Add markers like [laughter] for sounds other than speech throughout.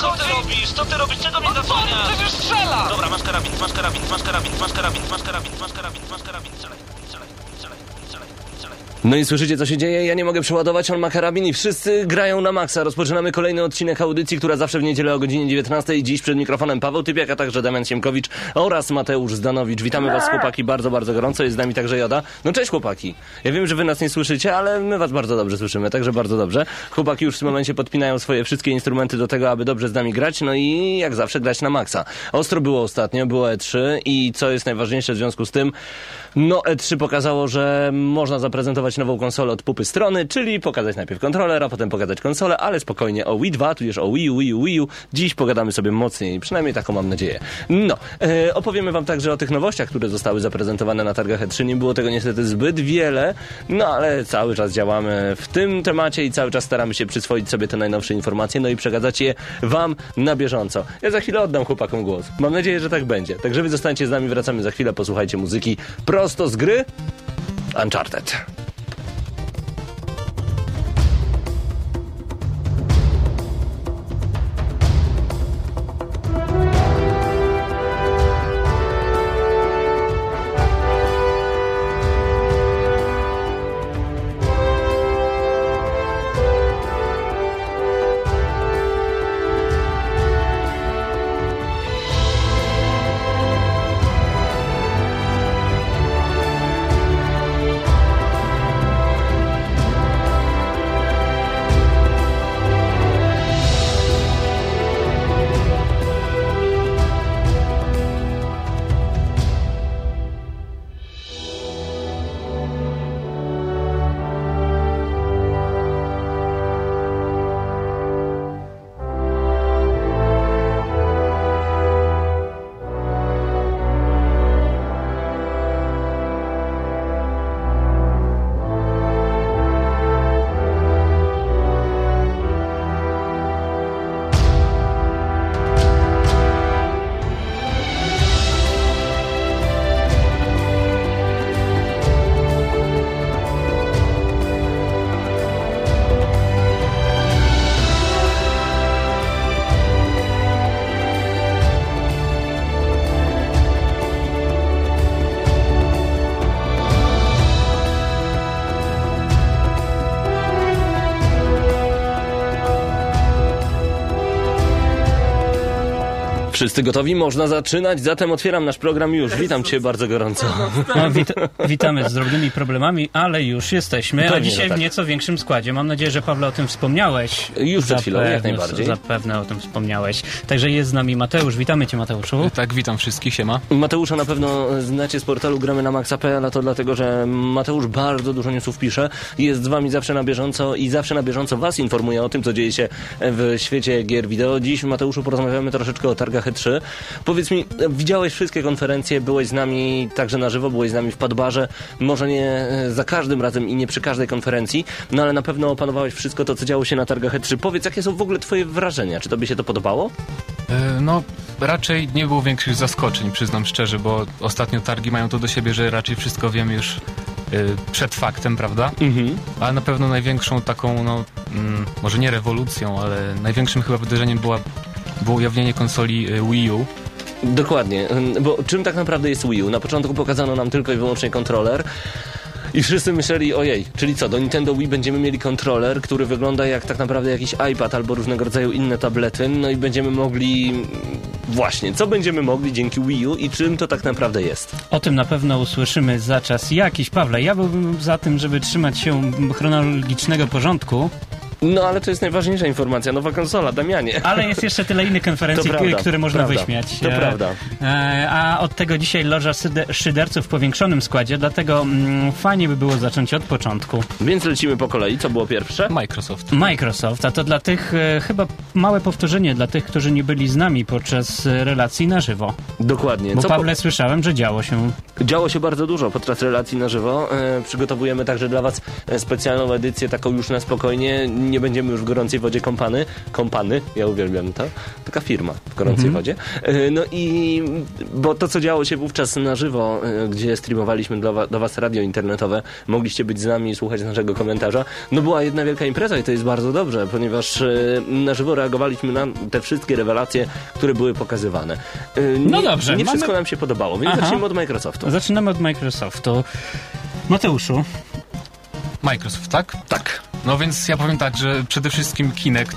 Co ty robisz? Co ty robisz? Czego mnie zasłaniasz? Przecież strzela! Dobra, masz karabin, masz karabin, masz karabin, masz karabin, masz karabin, masz karabin, masz karabin, strzelaj, strzelaj, strzelaj, strzelaj, strzelaj. No i słyszycie, co się dzieje? Ja nie mogę przeładować, on ma karabin i wszyscy grają na maksa. Rozpoczynamy kolejny odcinek audycji, która zawsze w niedzielę o godzinie 19. Dziś przed mikrofonem Paweł Typiak, a także Damian Siemkowicz oraz Mateusz Zdanowicz. Witamy was chłopaki bardzo, bardzo gorąco. Jest z nami także Joda. No cześć chłopaki. Ja wiem, że wy nas nie słyszycie, ale my was bardzo dobrze słyszymy, także bardzo dobrze. Chłopaki już w tym momencie podpinają swoje wszystkie instrumenty do tego, aby dobrze z nami grać, no i jak zawsze grać na maksa. Ostro było ostatnio, było E3 i co jest najważniejsze w związku z tym, no E3 pokazało, że można zaprezentować nową konsolę od pupy strony, czyli pokazać najpierw kontroler, a potem pokazać konsolę, ale spokojnie o Wii 2, tudzież o Wii U, Wii U, Wii U. Dziś pogadamy sobie mocniej, przynajmniej taką mam nadzieję. No, e, opowiemy wam także o tych nowościach, które zostały zaprezentowane na targach E3. Nie było tego niestety zbyt wiele, no ale cały czas działamy w tym temacie i cały czas staramy się przyswoić sobie te najnowsze informacje, no i przekazać je wam na bieżąco. Ja za chwilę oddam chłopakom głos. Mam nadzieję, że tak będzie. Także wy zostańcie z nami, wracamy za chwilę, posłuchajcie muzyki prosto z gry Uncharted. Wszyscy gotowi? Można zaczynać, zatem otwieram nasz program już. Witam Cię bardzo gorąco. No, wit witamy z drobnymi problemami, ale już jesteśmy, a dzisiaj że tak. w nieco większym składzie. Mam nadzieję, że Pawle o tym wspomniałeś. Już przed chwilą, jak Zapewne- najbardziej. Zapewne o tym wspomniałeś. Także jest z nami Mateusz. Witamy Cię, Mateuszu. Tak, witam wszystkich, siema. Mateusza na pewno znacie z portalu gramy na maxa.pl, a to dlatego, że Mateusz bardzo dużo newsów pisze, jest z wami zawsze na bieżąco i zawsze na bieżąco was informuje o tym, co dzieje się w świecie gier wideo. Dziś, Mateuszu, porozmawiamy troszeczkę o targach E3. Powiedz mi, widziałeś wszystkie konferencje, byłeś z nami także na żywo, byłeś z nami w Padbarze, może nie e, za każdym razem i nie przy każdej konferencji, no ale na pewno opanowałeś wszystko to, co działo się na targach E3. Powiedz, jakie są w ogóle twoje wrażenia? Czy tobie się to podobało? E, No, raczej nie było większych zaskoczeń, przyznam szczerze, bo ostatnio targi mają to do siebie, że raczej wszystko wiemy już e, przed faktem, prawda? Mhm. Ale na pewno największą taką, no, mm, może nie rewolucją, ale największym chyba wydarzeniem była, było ujawnienie konsoli e, Wii U. Dokładnie, Ym, bo czym tak naprawdę jest Wii U? Na początku pokazano nam tylko i wyłącznie kontroler. I wszyscy myśleli, ojej, czyli co, do Nintendo Wii będziemy mieli kontroler, który wygląda jak tak naprawdę jakiś iPad albo różnego rodzaju inne tablety, no i będziemy mogli... Właśnie, co będziemy mogli dzięki Wii U i czym to tak naprawdę jest? O tym na pewno usłyszymy za czas jakiś. Pawle, ja byłbym za tym, żeby trzymać się chronologicznego porządku, No ale to jest najważniejsza informacja, nowa konsola, Damianie. ale jest jeszcze tyle innych konferencji, prawda, które można prawda, wyśmiać. to E, prawda. e, A od tego dzisiaj loża szyderców w powiększonym składzie, dlatego mm, fajnie by było zacząć od początku. Więc lecimy po kolei, co było pierwsze? Microsoft. Microsoft, a to dla tych, e, chyba małe powtórzenie dla tych, którzy nie byli z nami podczas relacji na żywo. Dokładnie. Bo Co po- Pawle słyszałem, że działo się. Działo się bardzo dużo podczas relacji na żywo. E, przygotowujemy także dla Was specjalną edycję, taką już na spokojnie. Nie będziemy już w gorącej wodzie kąpany. Kąpany, ja uwielbiam to. Taka firma w gorącej Mhm. wodzie. E, No i bo to, co działo się wówczas na żywo, e, gdzie streamowaliśmy do, wa- do was radio internetowe, mogliście być z nami i słuchać naszego komentarza, no była jedna wielka impreza i to jest bardzo dobrze, ponieważ e, na żywo reagowaliśmy na te wszystkie rewelacje, które były pokazywane. E, Nie, No dobrze, Nie mamy- wszystko nam się podobało, więc Aha. zacznijmy od Microsoftu. Zaczynamy od Microsoftu. Mateuszu, Microsoft, tak? Tak. No więc ja powiem tak, że przede wszystkim Kinect,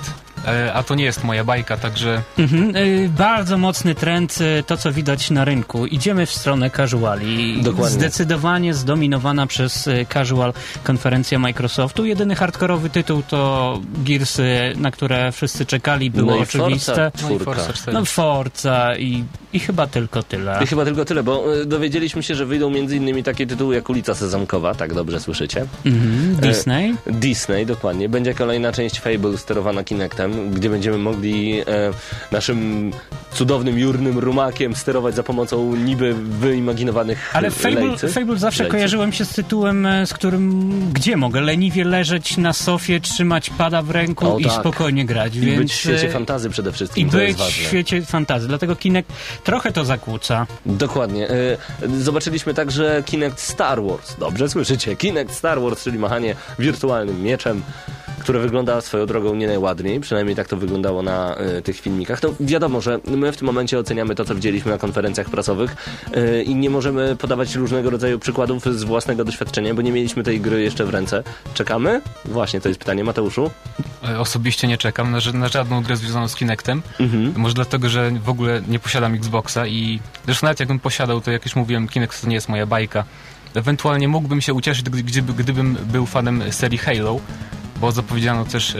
a to nie jest moja bajka, także Mhm, y, bardzo mocny trend, y, to co widać na rynku. Idziemy w stronę casuali. Dokładnie. Zdecydowanie zdominowana przez casual konferencja Microsoftu. Jedyny hardkorowy tytuł to Gearsy, na które wszyscy czekali, było no oczywiste. Forza no. Forza 4. No Forza i, i chyba tylko tyle. I chyba tylko tyle, bo e, dowiedzieliśmy się, że wyjdą między innymi takie tytuły jak Ulica Sezamkowa, tak dobrze słyszycie. Mhm, Disney. Disney, dokładnie. Będzie kolejna część Fable sterowana Kinectem, gdzie będziemy mogli e, naszym cudownym, jurnym rumakiem sterować za pomocą niby wyimaginowanych Ale Fable, lejcy. Fable zawsze Lejcy. kojarzyłem się z tytułem, e, z którym gdzie mogę leniwie leżeć na sofie, trzymać pada w ręku O, i tak. spokojnie grać. I więc, być w świecie fantazy przede I wszystkim, to być w świecie fantazji. Dlatego Kinect trochę to zakłóca. Dokładnie. E, Zobaczyliśmy także Kinect Star Wars. Dobrze słyszycie. Kinect Star Wars, czyli machanie wirtualnym mieczem, które wygląda swoją drogą nie najładniej. Przynajmniej tak to wyglądało na e, tych filmikach. No wiadomo, że my w tym momencie oceniamy to, co widzieliśmy na konferencjach prasowych e, i nie możemy podawać różnego rodzaju przykładów z własnego doświadczenia, bo nie mieliśmy tej gry jeszcze w ręce. Czekamy? Właśnie, to jest pytanie Mateuszu. e, osobiście nie czekam na, na żadną grę związaną z Kinectem. Mhm. Może dlatego, że w ogóle nie posiadam Xboxa i zresztą nawet jakbym posiadał, to jak już mówiłem, Kinect to nie jest moja bajka. Ewentualnie mógłbym się ucieszyć, gdy, gdyby, gdybym był fanem serii Halo, bo zapowiedziano też e,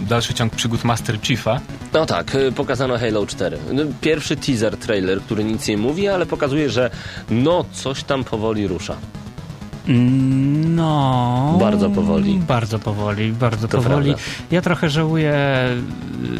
dalszy ciąg przygód Master Chiefa. No tak, y, pokazano Halo 4. No, Pierwszy teaser trailer, który nic nie mówi, ale pokazuje, że no coś tam powoli rusza. No. Bardzo powoli. Bardzo powoli, bardzo To powoli. prawda. Ja trochę żałuję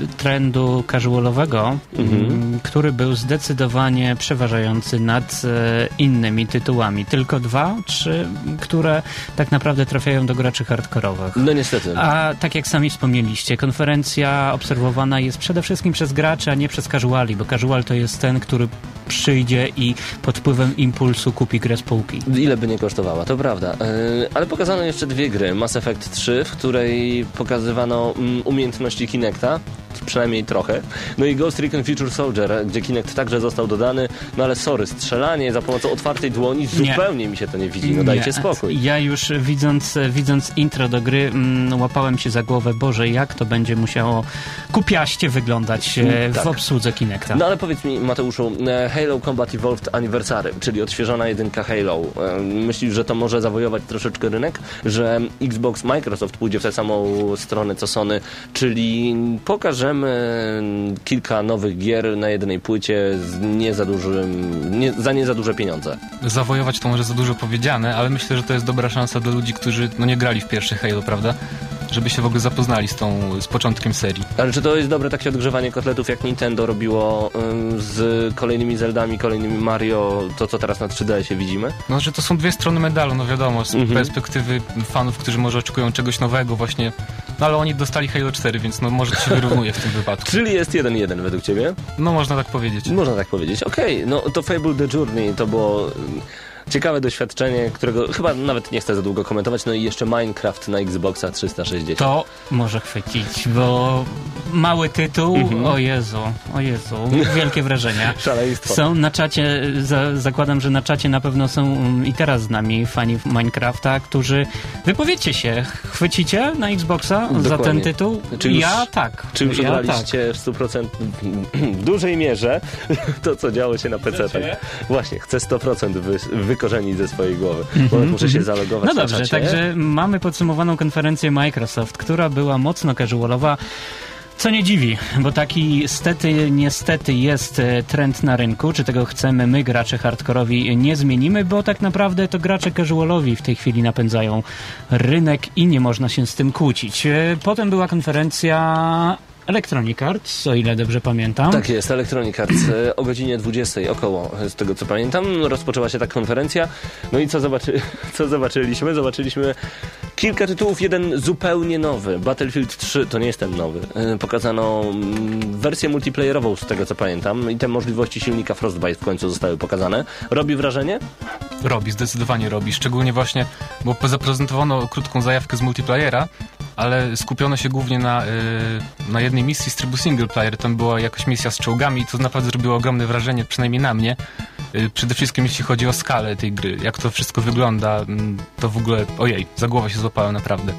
y, trendu casualowego, Mhm. mm, który był zdecydowanie przeważający nad e, innymi tytułami. Tylko dwa, trzy, które tak naprawdę trafiają do graczy hardkorowych. No niestety. A tak jak sami wspomnieliście, konferencja obserwowana jest przede wszystkim przez graczy, a nie przez casuali, bo casual to jest ten, który przyjdzie i pod wpływem impulsu kupi grę z półki. Ile by nie kosztowała, to prawda. Yy, ale pokazano jeszcze dwie gry. Mass Effect 3, w której pokazywano mm, umiejętności Kinecta, przynajmniej trochę. No i Ghost Recon Future Soldier, gdzie Kinect także został dodany. No ale sorry, strzelanie za pomocą otwartej dłoni Nie. zupełnie mi się to nie widzi. No dajcie Nie. spokój. Ja już widząc, widząc intro do gry mm, łapałem się za głowę, Boże, jak to będzie musiało kupiaście wyglądać e, Tak. w obsłudze Kinecta. No ale powiedz mi, Mateuszu, e, Halo Combat Evolved Anniversary, czyli odświeżona jedynka Halo. e, Myślisz, że to może zawojować troszeczkę rynek? Że Xbox Microsoft pójdzie w tę samą stronę co Sony, czyli pokażemy kilka nowych gier na jednej płycie z nie za dużym, nie, za nie za duże pieniądze. Zawojować to może za dużo powiedziane, ale myślę, że to jest dobra szansa dla ludzi, którzy no, nie grali w pierwszy Halo, prawda? Żeby się w ogóle zapoznali z tą, z początkiem serii. Ale czy to jest dobre takie odgrzewanie kotletów, jak Nintendo robiło ym, z kolejnymi Zeldami, kolejnymi Mario, to co teraz na 3DS-ie widzimy? No, że to są dwie strony medalu, no wiadomo, z Mhm. perspektywy fanów, którzy może oczekują czegoś nowego właśnie, no ale oni dostali Halo 4, więc no może to się wyrównuje w tym wypadku. [laughs] Czyli jest 1-1 według ciebie? No można tak powiedzieć. Można tak powiedzieć. Okej, no to Fable The Journey to było ciekawe doświadczenie, którego chyba nawet nie chcę za długo komentować. No i jeszcze Minecraft na Xboxa 360. To może chwycić, bo mały tytuł, Mhm. o Jezu, o Jezu, wielkie wrażenia. [laughs] Szaleństwo. Są na czacie, za, zakładam, że na czacie na pewno są um, i teraz z nami fani Minecrafta, którzy wypowiedzcie się, chwycicie na Xboxa za Dokładnie. ten tytuł? Czy już- ja tak. Czy już ja tak. w 100% [clears throat] w dużej mierze [laughs] to, co działo się na PC? Tak. Właśnie, chcę 100% wy, wykorzenić ze swojej głowy. Bo muszę się zalogować No dobrze, także mamy podsumowaną konferencję Microsoft, która była mocno casualowa. Co nie dziwi, bo taki stety, niestety jest e, trend na rynku. Czy tego chcemy my, gracze hardkorowi, nie zmienimy, bo tak naprawdę to gracze casualowi w tej chwili napędzają rynek i nie można się z tym kłócić. E, Potem była konferencja Electronic Arts, o ile dobrze pamiętam. Tak jest, Electronic Arts e, o godzinie 20 około, z tego co pamiętam, rozpoczęła się ta konferencja. No i co, zobaczy, [laughs] co zobaczyliśmy? Zobaczyliśmy kilka tytułów, jeden zupełnie nowy. Battlefield 3 to nie jest ten nowy. E, Pokazano mm, wersję multiplayerową z tego co pamiętam i te możliwości silnika Frostbite w końcu zostały pokazane. Robi wrażenie? Robi, zdecydowanie robi. Szczególnie właśnie, bo zaprezentowano krótką zajawkę z multiplayera, ale skupiono się głównie na, y, na jednej misji z trybu single player. Tam była jakaś misja z czołgami i to naprawdę zrobiło ogromne wrażenie, przynajmniej na mnie. Y, przede wszystkim jeśli chodzi o skalę tej gry, jak to wszystko wygląda, mm, to w ogóle, ojej, za głowę się złapałem naprawdę.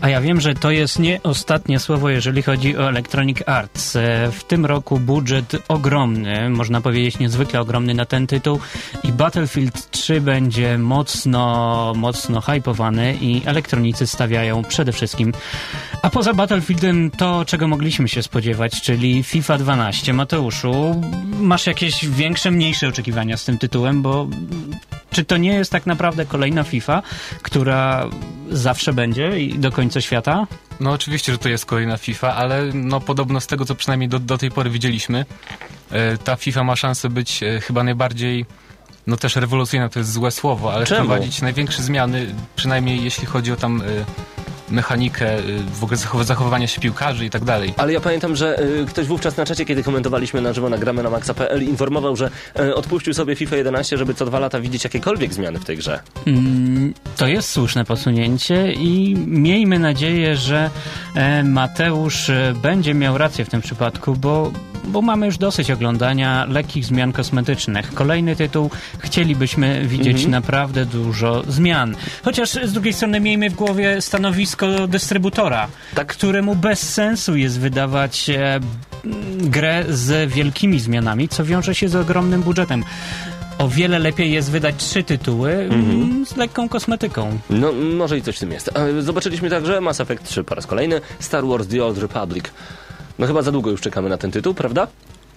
A ja wiem, że to jest nie ostatnie słowo, jeżeli chodzi o Electronic Arts. E, W tym roku budżet ogromny, można powiedzieć niezwykle ogromny na ten tytuł i Battlefield 3 będzie mocno, mocno hypowany i elektronicy stawiają przede wszystkim. A poza Battlefieldem to, czego mogliśmy się spodziewać, czyli FIFA 12. Mateuszu, masz jakieś większe, mniejsze oczekiwania z tym tytułem, bo czy to nie jest tak naprawdę kolejna FIFA, która zawsze będzie i do końca świata? No oczywiście, że to jest kolejna FIFA, ale no podobno z tego, co przynajmniej do, do tej pory widzieliśmy, e, ta FIFA ma szansę być e, chyba najbardziej, no też rewolucyjna, to jest złe słowo, ale Czemu? wprowadzić największe zmiany, przynajmniej jeśli chodzi o tam e, mechanikę, e, w ogóle zachow- zachowywania się piłkarzy i tak dalej. Ale ja pamiętam, że y, ktoś wówczas na czacie, kiedy komentowaliśmy na żywo nagramy na maxa.pl informował, że y, odpuścił sobie FIFA 11, żeby co dwa lata widzieć jakiekolwiek zmiany w tej grze. Mm, To jest słuszne posunięcie i miejmy nadzieję, że e, Mateusz e, będzie miał rację w tym przypadku, bo, bo mamy już dosyć oglądania lekkich zmian kosmetycznych. Kolejny tytuł chcielibyśmy widzieć naprawdę dużo zmian. Chociaż z drugiej strony miejmy w głowie stanowisko dystrybutora, Tak. któremu bez sensu jest wydawać e, grę z wielkimi zmianami, co wiąże się z ogromnym budżetem. O wiele lepiej jest wydać trzy tytuły mm, z lekką kosmetyką. No, może i coś w tym jest. E, Zobaczyliśmy także Mass Effect 3 po raz kolejny, Star Wars The Old Republic. No chyba za długo już czekamy na ten tytuł, prawda?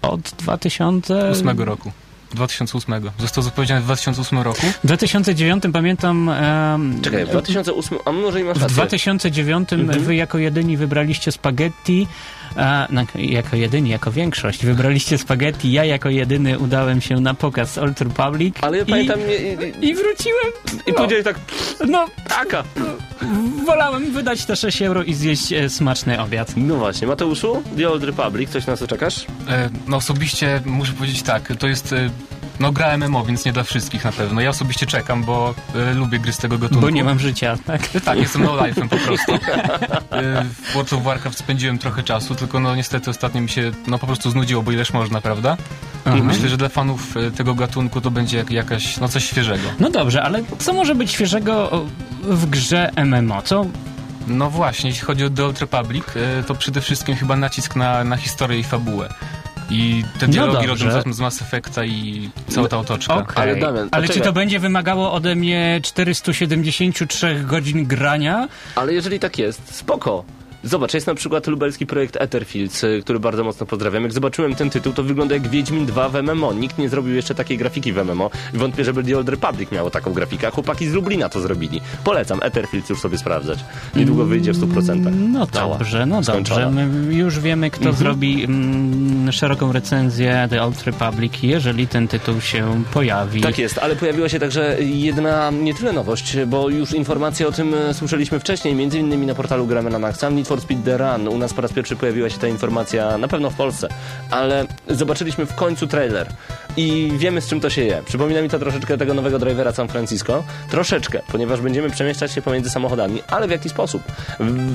Od 2000... 8 roku. 2008. Został zapowiedziany w 2008 roku. W 2009 pamiętam... em, Czekaj, w 2008, a może i masz w rację. 2009 wy jako jedyni wybraliście spaghetti, a, no, jako jedyni, jako większość wybraliście spaghetti, ja jako jedyny udałem się na pokaz Old Republic Ale ja i, pamiętam i, i, i wróciłem. i powiedziałeś tak, No, taka. wolałem wydać te 6 euro i zjeść e, smaczny obiad. No właśnie, Mateuszu, The Old Republic, coś na co czekasz? E, No osobiście muszę powiedzieć tak, to jest... e, No gra MMO, więc nie dla wszystkich na pewno. Ja osobiście czekam, bo e, lubię gry z tego gatunku. Bo nie mam życia, tak? Tak, jestem no life'em po prostu. E, W World of Warcraft spędziłem trochę czasu, tylko no niestety ostatnio mi się no po prostu znudziło, bo ileż można, prawda? I myślę, że dla fanów e, tego gatunku to będzie jak, jakaś, no coś świeżego. No dobrze, ale co może być świeżego w grze MMO? Co No właśnie, jeśli chodzi o The Old Republic, e, to przede wszystkim chyba nacisk na, na historię i fabułę. I te No dialogi dobrze. rodzą z Mass Effecta i cała ta otoczka. Okej. Ale Damian, Ale czy to będzie wymagało ode mnie 473 godzin grania? Ale jeżeli tak jest, spoko. Zobacz, jest na przykład lubelski projekt Etherfields, y, który bardzo mocno pozdrawiam. Jak zobaczyłem ten tytuł, to wygląda jak Wiedźmin 2 w MMO. Nikt nie zrobił jeszcze takiej grafiki w MMO. Wątpię, żeby The Old Republic miało taką grafikę, a chłopaki z Lublina to zrobili. Polecam Etherfields już sobie sprawdzać. Niedługo wyjdzie w 100%. No Cała. dobrze, no Skończona. dobrze. My już wiemy, kto zrobi mm, szeroką recenzję The Old Republic, jeżeli ten tytuł się pojawi. Tak jest, ale pojawiła się także jedna nie tyle nowość, bo już informacje o tym e, słyszeliśmy wcześniej, między innymi na portalu Gramy na Maxa, Need for Speed The Run. U nas po raz pierwszy pojawiła się ta informacja, na pewno w Polsce, ale zobaczyliśmy w końcu trailer i wiemy z czym to się je. Przypomina mi to troszeczkę tego nowego drivera San Francisco. Troszeczkę, ponieważ będziemy przemieszczać się pomiędzy samochodami, ale w jaki sposób?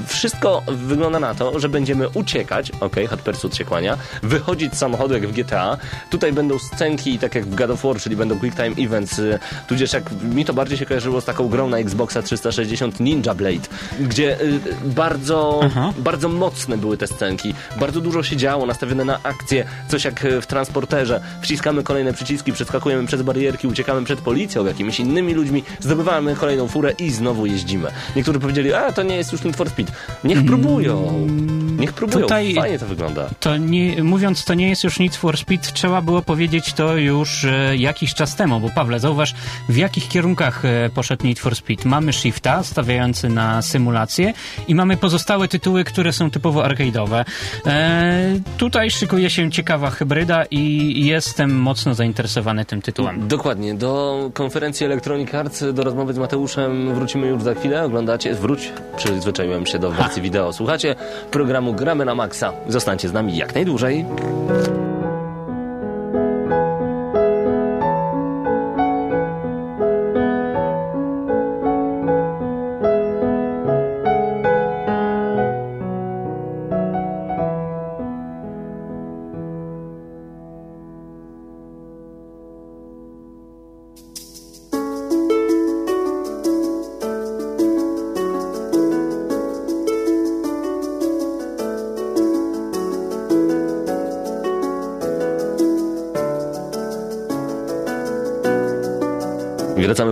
Wszystko wygląda na to, że będziemy uciekać, okej, okay, Hot Pursuit się kłania, wychodzić z samochodu jak w GTA. Tutaj będą scenki, tak jak w God of War, czyli będą quick time events, y, tudzież jak mi to bardziej się kojarzyło z taką grą na Xboxa 360 Ninja Blade, gdzie y, bardzo, Aha. bardzo mocne były te scenki, bardzo dużo się działo, nastawione na akcję, coś jak y, w transporterze. Wciskamy kolejne przyciski, przeskakujemy przez barierki, uciekamy przed policją, jakimiś innymi ludźmi, zdobywamy kolejną furę i znowu jeździmy. Niektórzy powiedzieli, a to nie jest już Need for Speed. Niech próbują. Niech próbują. Tutaj- Fajnie to wygląda. To nie, mówiąc, to nie jest już Need for Speed, trzeba było powiedzieć to już e, jakiś czas temu, bo Pawle, zauważ, w jakich kierunkach e, poszedł Need for Speed. Mamy Shifta, stawiający na symulację i mamy pozostałe tytuły, które są typowo arcade'owe. E, tutaj szykuje się ciekawa hybryda i jestem mocno zainteresowany tym tytułem. Dokładnie. Do konferencji Electronic Arts, do rozmowy z Mateuszem wrócimy już za chwilę. Oglądacie, wróć, przyzwyczaiłem się do wersji wideo. Słuchacie programu Gramy na Maxa. Zostańcie z nami jak najdłużej.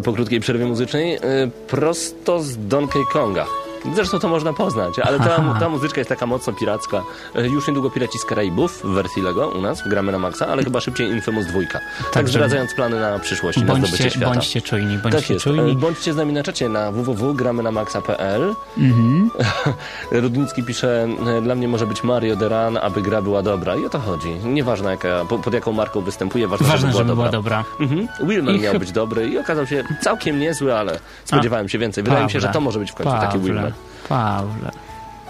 Po krótkiej przerwie muzycznej y, prosto z Donkey Konga. Zresztą to można poznać, ale ta, ta muzyczka jest taka mocno piracka. Y, Już niedługo Piraci z Karaibów w wersji Lego u nas, gramy na maksa, ale chyba szybciej Infamous 2. Tak, Tak, zdradzając plany na przyszłość i na zdobycie Bądźcie, świata. bądźcie czujni, Tak bądźcie jest. czujni. E, Bądźcie z nami na czacie na www.gramy na maxa.pl. Mhm. [laughs] Rudnicki pisze, e, dla mnie może być Mario the Run, aby gra była dobra. I o to chodzi. Nieważne jaka, po- pod jaką marką występuje, ważne, Ważne, żeby była żeby dobra. była dobra. Mhm. Willman I miał być dobry i okazał się całkiem niezły, ale spodziewałem się więcej. Wydaje mi się, że Pawle, to może być w końcu taki Pawle, Willman. Pawle.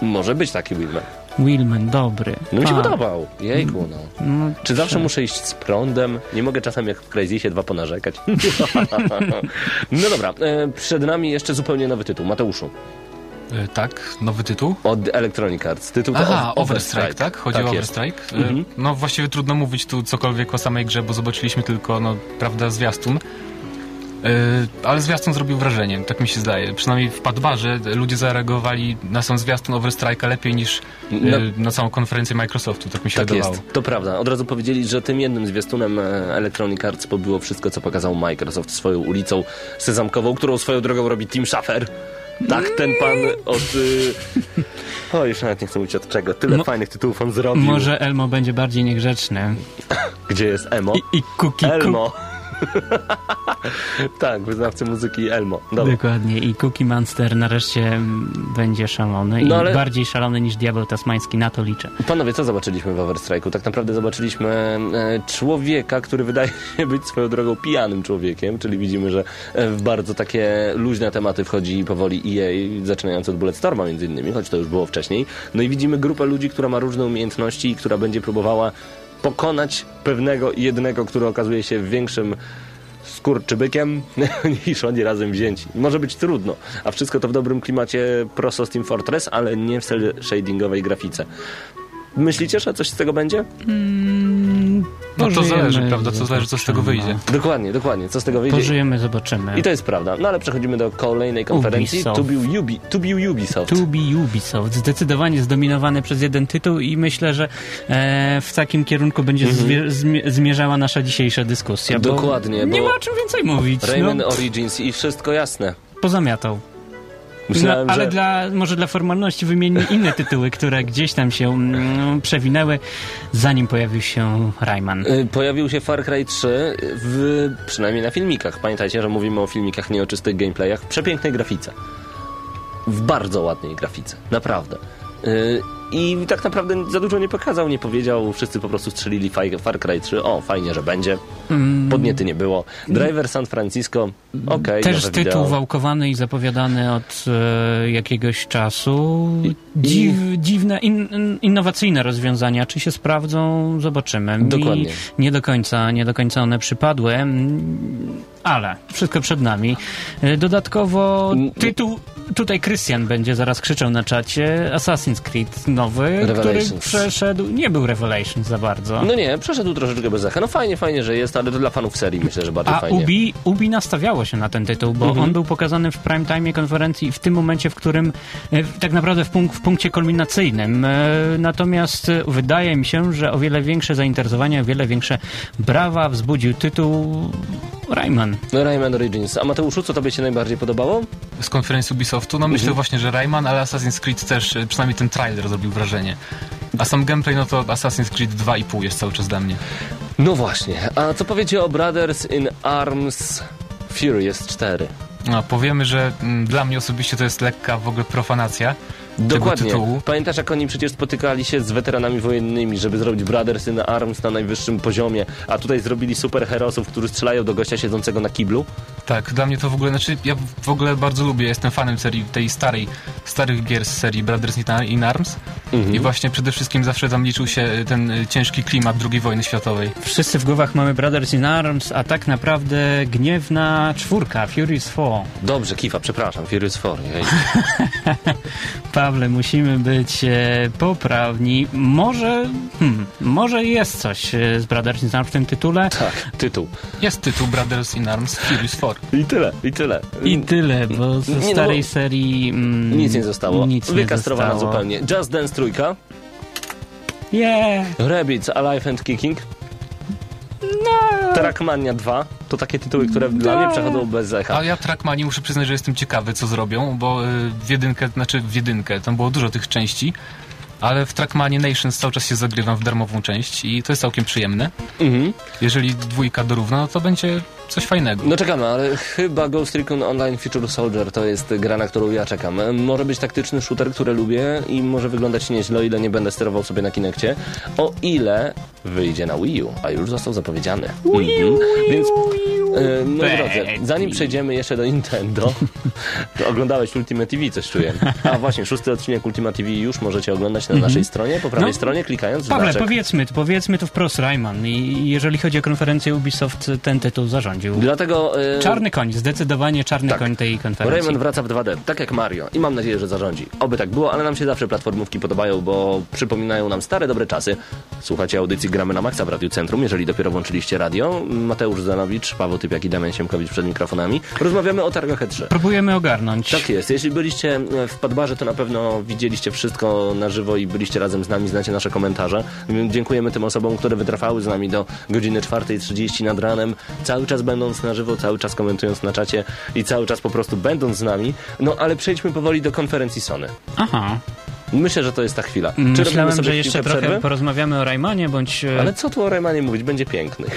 Może być taki Willman. Willman, dobry. No mi się Pawle. podobał. Jejku, no. No, Czy zawsze muszę iść z prądem? Nie mogę czasem jak w Crazysie dwa ponarzekać. [laughs] no dobra, e, przed nami jeszcze zupełnie nowy tytuł. Mateuszu. E, tak, nowy tytuł. Od Electronic Arts. Tytuł Aha, o- Overstrike, tak? Chodzi o jest. Overstrike. E, Mhm. No właściwie trudno mówić tu cokolwiek o samej grze, bo zobaczyliśmy tylko, no, prawda, zwiastun. E, Ale zwiastun zrobił wrażenie, tak mi się zdaje. Przynajmniej w Padbarze ludzie zareagowali na sam zwiastun Overstrike'a lepiej niż e, No. na całą konferencję Microsoftu, tak mi się Tak wydawało. jest, to prawda. Od razu powiedzieli, że tym jednym zwiastunem e, Electronic Arts pobyło wszystko, co pokazał Microsoft swoją ulicą sezamkową, którą swoją drogą robi Tim Schafer. Tak, ten pan od... [laughs] Y... O, już nawet nie chcę mówić od czego. Tyle Mo- fajnych tytułów on zrobił. Może Elmo będzie bardziej niegrzeczny. [laughs] Gdzie jest Emo? I, i Cookie Elmo. [laughs] tak, wyznawcy muzyki Elmo. Dobra. Dokładnie. I Cookie Monster nareszcie mm, będzie szalony. No I ale- bardziej szalony niż Diabeł Tasmański. Na to liczę. Panowie, co zobaczyliśmy w Overstrike'u? Tak naprawdę zobaczyliśmy e, człowieka, który wydaje [laughs] się być swoją drogą pijanym człowiekiem, czyli widzimy, że e, w bardzo takie luźne tematy wchodzi powoli EA, zaczynając od Bulletstorma między innymi, choć to już było wcześniej. No i widzimy grupę ludzi, która ma różne umiejętności i która będzie próbowała pokonać pewnego jednego, który okazuje się większym skurczybykiem [laughs] niż oni razem wzięci. Może być trudno, a wszystko to w dobrym klimacie prosto z Team Fortress, ale nie w cel shadingowej grafice. Myślicie, że coś z tego będzie? No to zależy, prawda, co zależy, co z tego wyjdzie. Dokładnie, dokładnie. Co z tego wyjdzie? Pożyjemy, zobaczymy. I to jest prawda. No ale przechodzimy do kolejnej konferencji. Ubisoft. To był, Ubi, to był Ubisoft. To be Ubisoft. Zdecydowanie zdominowany przez jeden tytuł i myślę, że e, w takim kierunku będzie zwie, zmie- zmierzała nasza dzisiejsza dyskusja. bo Mhm. Dokładnie, Nie bo- ma o czym więcej mówić. Rayman No, Origins i wszystko jasne. pozamiatał. Myślałem, no, ale że... dla, może dla formalności wymienimy inne tytuły, które gdzieś tam się mm, przewinęły, zanim pojawił się Rayman. Y, Pojawił się Far Cry 3, w, przynajmniej na filmikach. Pamiętajcie, że mówimy o filmikach, nie o czystych gameplayach. W przepięknej grafice. W bardzo ładnej grafice. Naprawdę. Y, I tak naprawdę za dużo nie pokazał, nie powiedział. Wszyscy po prostu strzelili Far Cry 3. O, fajnie, że będzie. Podniety nie było. Driver San Francisco. Okej, Też tytuł wideo. wałkowany i zapowiadany od e, jakiegoś czasu. I- Dziw, Dziwne, in, in- innowacyjne rozwiązania. Czy się sprawdzą? Zobaczymy. Dokładnie. nie do końca, nie do końca one przypadły, mm, ale wszystko przed nami. E, Dodatkowo Mm. tytuł tutaj Krystian będzie zaraz krzyczał na czacie. Assassin's Creed nowy, który przeszedł, nie był Revelations za bardzo. No nie, przeszedł troszeczkę bez echa. No fajnie, fajnie, że jest, ale to dla fanów serii myślę, że bardziej A fajnie. Ubi, Ubi nastawiało się na ten tytuł, bo Mhm. on był pokazany w prime time konferencji w tym momencie, w którym e, tak naprawdę w, punk w punkcie kulminacyjnym. E, Natomiast wydaje mi się, że o wiele większe zainteresowanie, o wiele większe brawa wzbudził tytuł Rayman. Rayman Origins. A Mateuszu, co tobie się najbardziej podobało? Z konferencji Ubisoftu, no myślę właśnie, że Rayman, ale Assassin's Creed też, e, przynajmniej ten trailer zrobił wrażenie. A sam gameplay, no to Assassin's Creed 2,5 jest cały czas dla mnie. No właśnie. A co powiecie o Brothers in Arms Furious 4? No, powiemy, że mm, dla mnie osobiście to jest lekka w ogóle profanacja Dokładnie. tytułu. Pamiętasz, jak oni przecież spotykali się z weteranami wojennymi, żeby zrobić Brothers in Arms na najwyższym poziomie, a tutaj zrobili superherosów, którzy strzelają do gościa siedzącego na kiblu? Tak, dla mnie to w ogóle, znaczy ja w ogóle bardzo lubię, jestem fanem serii, tej starej, starych gier z serii Brothers in- Arms Mhm. i właśnie przede wszystkim zawsze tam liczył się ten y, ciężki klimat II wojny światowej. Wszyscy w głowach mamy Brothers in Arms, a tak naprawdę gniewna czwórka, Furious 4. Dobrze, Kifa, przepraszam, Furious 4. [laughs] Pawle, musimy być e, poprawni. Może, hmm, może jest coś e, z Brothers in Arms w tym tytule. Tak, tytuł. Jest tytuł Brothers in Arms Furious 4. I tyle, i tyle. I tyle, bo ze Nie, no starej bo- serii mm, Nic nie zostało. Nic nie Wykastrowana zostało. zupełnie. Just Dance trójka, Yeah. Rabbids Alive and Kicking, Trackmania 2. To takie tytuły, które dla mnie przechodzą bez echa. A ja Trackmanii muszę przyznać, że jestem ciekawy, co zrobią, bo y, w jedynkę, znaczy w jedynkę, tam było dużo tych części, ale w Trackmanie Nations cały czas się zagrywam w darmową część i to jest całkiem przyjemne. Mhm. Jeżeli dwójka dorówna, no to będzie coś fajnego. No czekamy, ale chyba Ghost Recon Online Future Soldier to jest gra, na którą ja czekam. Może być taktyczny shooter, który lubię i może wyglądać nieźle, o ile nie będę sterował sobie na Kinectie. O ile wyjdzie na Wii U, a już został zapowiedziany. Mhm. Więc, moi drodzy, zanim przejdziemy jeszcze do Nintendo, [laughs] to oglądałeś Ultimate TV, coś czuję. A właśnie, szósty odcinek Ultimate TV już możecie oglądać na naszej stronie, po prawej No, stronie, klikając w Pawle, znaczek. powiedzmy, powiedzmy to wprost Rayman i jeżeli chodzi o konferencję Ubisoft, ten tytuł zarządził. Dlatego... e, Czarny koń, zdecydowanie czarny Tak. koń tej konferencji. Rayman wraca w 2D, tak jak Mario i mam nadzieję, że zarządzi. Oby tak było, ale nam się zawsze platformówki podobają, bo przypominają nam stare, dobre czasy. Słuchacie audycji Gramy na Maxa w Radiu Centrum, jeżeli dopiero włączyliście radio. Mateusz Zanowicz, Paweł Typiak i Damian Siemkowicz przed mikrofonami. Rozmawiamy o targach E3. Próbujemy ogarnąć. Tak jest. Jeśli byliście w Padbarze, to na pewno widzieliście wszystko na żywo i byliście razem z nami, znacie nasze komentarze. Dziękujemy tym osobom, które wytrwały z nami do godziny 4.30 nad ranem, cały czas będąc na żywo, cały czas komentując na czacie i cały czas po prostu będąc z nami. No ale przejdźmy powoli do konferencji Sony. Aha. Myślę, że to jest ta chwila. Czy Myślałem, sobie że jeszcze trochę przerwy? porozmawiamy o Raymanie, bądź... e, Ale co tu o Raymanie mówić? Będzie piękny.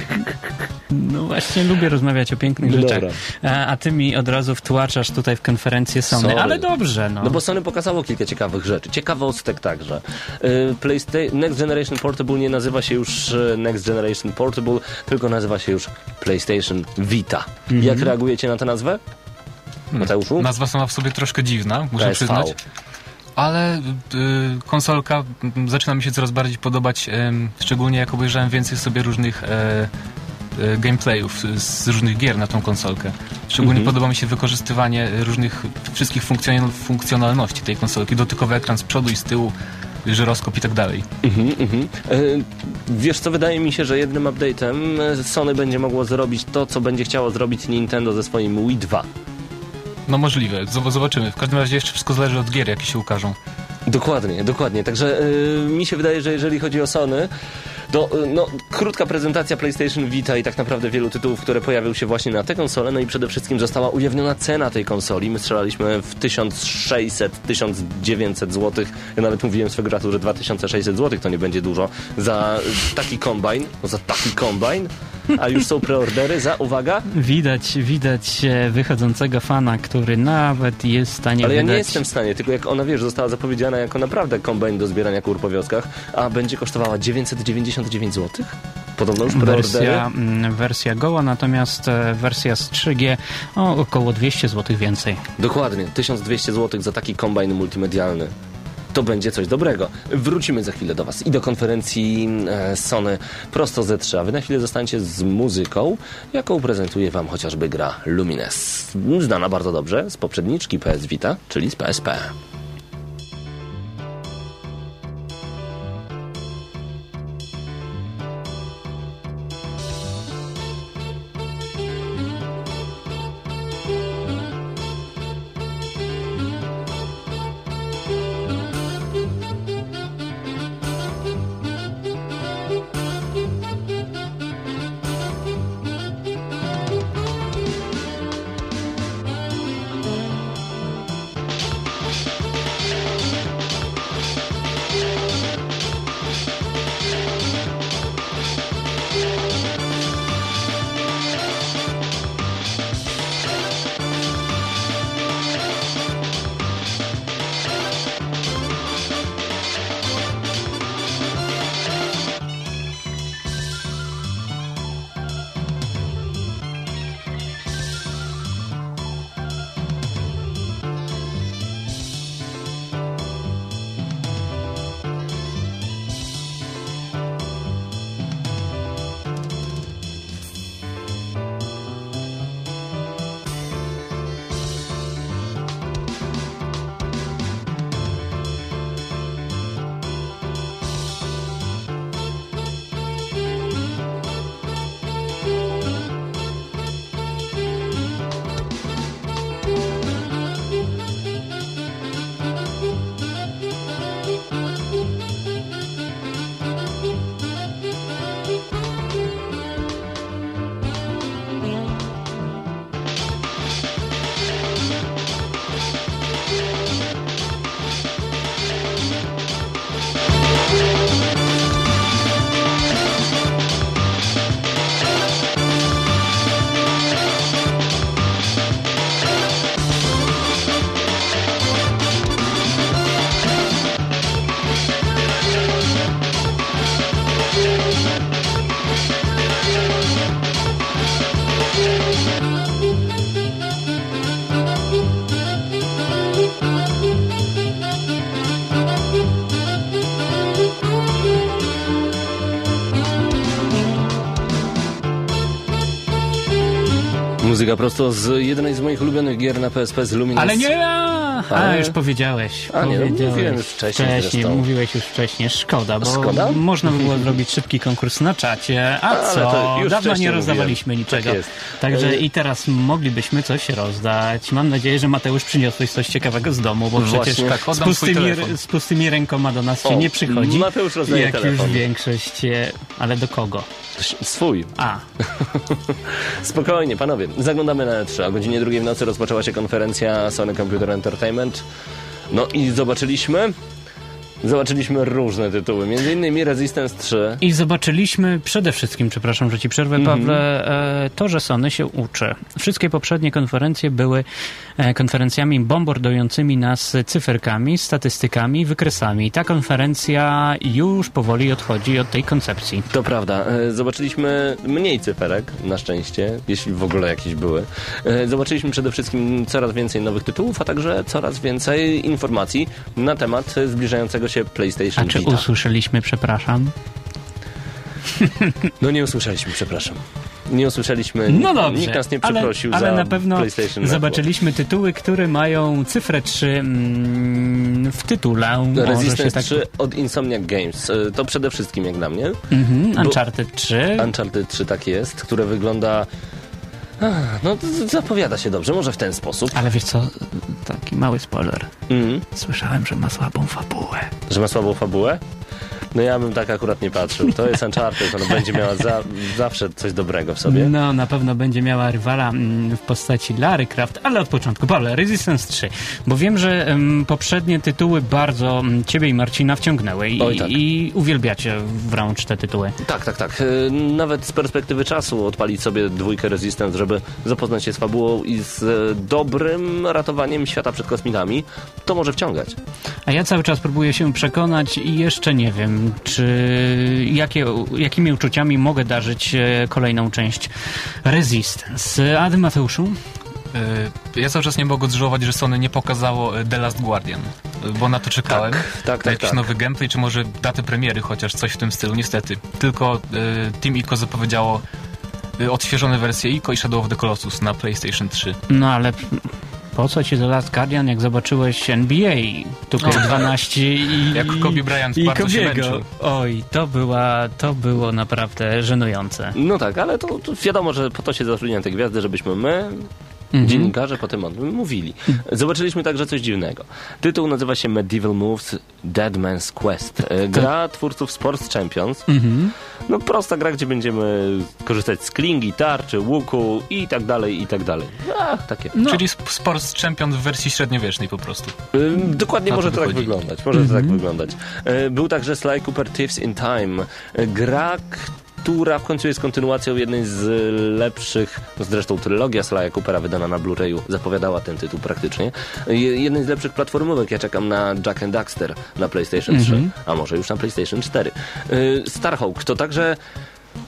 No właśnie, lubię rozmawiać o pięknych No rzeczach. dobra. A, a ty mi od razu wtłaczasz tutaj w konferencję Sony. Sorry. Ale dobrze, no. No bo Sony pokazało kilka ciekawych rzeczy. Ciekawostek także. Y, PlayStation Next Generation Portable nie nazywa się już Next Generation Portable, tylko nazywa się już PlayStation Vita. Mhm. Jak reagujecie na tę nazwę? Mateuszu? Nazwa sama w sobie troszkę dziwna, muszę PSV. przyznać. Ale y, konsolka y, zaczyna mi się coraz bardziej podobać, szczególnie jak obejrzałem więcej sobie różnych e, e, gameplayów z różnych gier na tą konsolkę. Szczególnie Mhm. podoba mi się wykorzystywanie różnych, wszystkich funkcjonal, funkcjonalności tej konsolki. Dotykowy ekran z przodu i z tyłu, żyroskop i tak dalej. Mhm, mhm. Y, Wiesz co, wydaje mi się, że jednym update'em y, Sony będzie mogło zrobić to, co będzie chciało zrobić Nintendo ze swoim Wii 2. No możliwe, Zob- zobaczymy. W każdym razie jeszcze wszystko zależy od gier, jakie się ukażą. Dokładnie, dokładnie. Także y, mi się wydaje, że jeżeli chodzi o Sony, y, no, krótka prezentacja PlayStation Vita i tak naprawdę wielu tytułów, które pojawią się właśnie na tę konsolę, no i przede wszystkim została ujawniona cena tej konsoli. My strzelaliśmy w 1600-1900 zł. Ja nawet mówiłem swego czasu, że 2600 zł to nie będzie dużo za taki kombajn, no za taki kombajn, a już są preordery za, uwaga, Widać, widać e, wychodzącego fana, który nawet jest w stanie Ale ja wydać... nie jestem w stanie, tylko jak ona, wiesz, została zapowiedziana jako naprawdę kombajn do zbierania kur po wioskach, a będzie kosztowała 999 zł? Podobno już? Wersja, mm, wersja goła, natomiast e, wersja z 3G o około 200 zł więcej. Dokładnie, 1200 zł za taki kombajn multimedialny. to będzie coś dobrego. Wrócimy za chwilę do Was i do konferencji e, Sony prosto ze 3, a Wy na chwilę zostańcie z muzyką, jaką prezentuje Wam chociażby gra Lumines. Znana bardzo dobrze z poprzedniczki PS Vita, czyli z PSP. Muzyka prosto z jednej z moich ulubionych gier na PSP z Lumines. Ale nie ja! A, Ale- już powiedziałeś. A, nie, no, powiedziałeś. mówiłem już wcześniej zresztą. mówiłeś już wcześniej. Szkoda, bo Szkoda? można by było [laughs] zrobić szybki konkurs na czacie. A Ale co? Dawno wcześniej nie rozdawaliśmy mówiłem. niczego. Tak. Także E, i teraz moglibyśmy coś rozdać. Mam nadzieję, że Mateusz przyniosłeś coś ciekawego z domu, bo Właśnie. przecież Tak, z, pustymi, z pustymi rękoma do nas się O, nie przychodzi. Mateusz rozdaje Jak telefon. już większość, e, ale do kogo? Swój. A, [laughs] Spokojnie, panowie. Zaglądamy na E3. O godzinie drugiej w nocy rozpoczęła się konferencja Sony Computer Entertainment. No i zobaczyliśmy... Zobaczyliśmy różne tytuły, między innymi Resistance 3. I zobaczyliśmy przede wszystkim, przepraszam, że ci przerwę, Mhm. Pawle, e, to, że Sony się uczy. Wszystkie poprzednie konferencje były e, konferencjami bombardującymi nas cyferkami, statystykami, wykresami. Ta konferencja już powoli odchodzi od tej koncepcji. To prawda. E, Zobaczyliśmy mniej cyferek, na szczęście, jeśli w ogóle jakieś były. Zobaczyliśmy przede wszystkim coraz więcej nowych tytułów, a także coraz więcej informacji na temat zbliżającego się A PlayStation czy Vita. usłyszeliśmy, przepraszam? [laughs] No nie usłyszeliśmy, przepraszam. Nie usłyszeliśmy, No dobrze, nikt nas nie ale, przeprosił ale za na pewno PlayStation Network. zobaczyliśmy tytuły, które mają cyfrę 3 mm, w tytule. Resistance tak... 3 od Insomniac Games. E, To przede wszystkim jak dla mnie. Mhm, Uncharted 3. Uncharted 3 tak jest, które wygląda... No, zapowiada się dobrze, może w ten sposób. Ale wiesz co, taki mały spoiler. Mhm. Słyszałem, że ma słabą fabułę. Że ma słabą fabułę? No ja bym tak akurat nie patrzył. To jest Uncharted, ona będzie miała za, zawsze coś dobrego w sobie. No, na pewno będzie miała rywala mm, w postaci Larry Croft, ale od początku. Pawle, Resistance 3. Bo wiem, że em, poprzednie tytuły bardzo mm, ciebie i Marcina wciągnęły i, Oj, tak. i uwielbiacie wręcz te tytuły. Tak, tak, tak. E, Nawet z perspektywy czasu odpalić sobie dwójkę Resistance, żeby zapoznać się z fabułą i z e, dobrym ratowaniem świata przed kosmitami, to może wciągać. A ja cały czas próbuję się przekonać i jeszcze nie wiem, czy jakie, jakimi uczuciami mogę darzyć e, kolejną część Resistance. A ty, Mateuszu? Y, Ja cały czas nie mogę odżałować, że Sony nie pokazało y, The Last Guardian. bo na to czekałem. Tak, tak, na jakiś tak. nowy gameplay, czy może datę premiery, chociaż coś w tym stylu. Niestety, tylko e, Team Ico zapowiedziało e, odświeżone wersje Ico i Shadow of the Colossus na PlayStation 3. No ale po co ci The Last Guardian, jak zobaczyłeś NBA, tu O. 12 i... [laughs] Jak Kobe Bryant i bardzo się męczył. Oj, to, była, to było naprawdę żenujące. No tak, ale to, to wiadomo, że po to się zatrudniają te gwiazdy, żebyśmy my, Mhm. dziennikarze, potem o tym mówili. Zobaczyliśmy także coś dziwnego. Tytuł nazywa się Medieval Moves Dead Man's Quest. E, Gra twórców Sports Champions. Mhm. No prosta gra, gdzie będziemy korzystać z klingi, tarczy, łuku i tak dalej, i tak dalej. A, takie. No. Czyli sp- Sports Champion w wersji średniowiecznej po prostu. Dokładnie Na może to tak wyglądać. Może to tak wyglądać. E, Był także Sly Cooper Thieves in Time. E, Gra, która w końcu jest kontynuacją jednej z lepszych, no zresztą trylogia Sly'a Coopera wydana na Blu-rayu zapowiadała ten tytuł praktycznie. Jednej z lepszych platformówek. Ja czekam na Jack and Daxter na PlayStation 3, a może już na PlayStation 4. E, Starhawk to także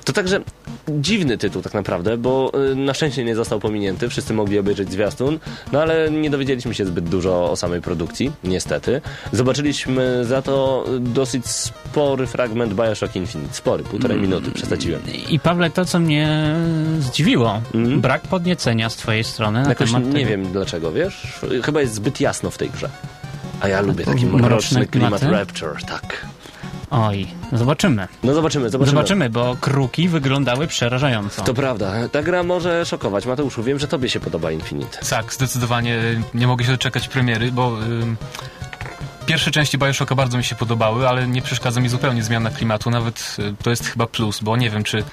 to także dziwny tytuł tak naprawdę, bo y, na szczęście nie został pominięty, wszyscy mogli obejrzeć zwiastun, no ale nie dowiedzieliśmy się zbyt dużo o samej produkcji, niestety. Zobaczyliśmy za to dosyć spory fragment Bioshock Infinite, spory, półtorej minuty, przesadziłem. I Pawle, to co mnie zdziwiło, Mhm. brak podniecenia z twojej strony na Jakoś temat nie tego. wiem dlaczego, wiesz? Chyba jest zbyt jasno w tej grze. A ja lubię taki Mroczne mroczny klimat? Rapture, tak. Oj, zobaczymy. No zobaczymy, zobaczymy. Zobaczymy, bo kruki wyglądały przerażająco. To prawda, ta gra może szokować. Mateuszu, wiem, że tobie się podoba Infinite. Tak, zdecydowanie nie mogę się doczekać premiery, bo ym, pierwsze części Bioshocka bardzo mi się podobały, ale nie przeszkadza mi zupełnie zmiana klimatu, nawet y, to jest chyba plus, bo nie wiem, czy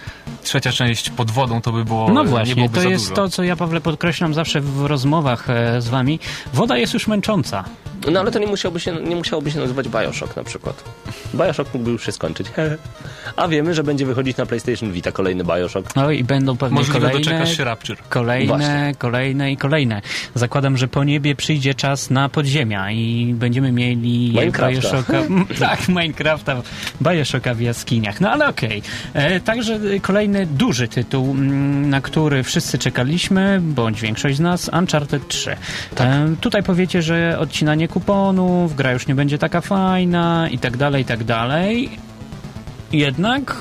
trzecia część pod wodą to by było No nie właśnie, to za jest dużo. to, co ja, Pawle, podkreślam zawsze w rozmowach e, z wami. Woda jest już męcząca. No ale to nie, musiałby się, nie musiałoby się nazywać Bioshock na przykład. Bioshock mógłby już się skończyć. [laughs] A wiemy, że będzie wychodzić na PlayStation Vita kolejny Bioshock. No i będą pewnie Możliwe kolejne, doczekasz się Rapture. kolejne, Właśnie. kolejne i kolejne. Zakładam, że po niebie przyjdzie czas na podziemia i będziemy mieli Minecrafta. Bioshocka, [laughs] [laughs] tak, Minecrafta, Bioshocka w jaskiniach. No ale okej. E, Także e, kolejny duży tytuł, mm, na który wszyscy czekaliśmy, bądź większość z nas, Uncharted 3. Tak. E, Tutaj powiecie, że odcinanie kuponów, gra już nie będzie taka fajna i tak dalej, i tak dalej. Jednak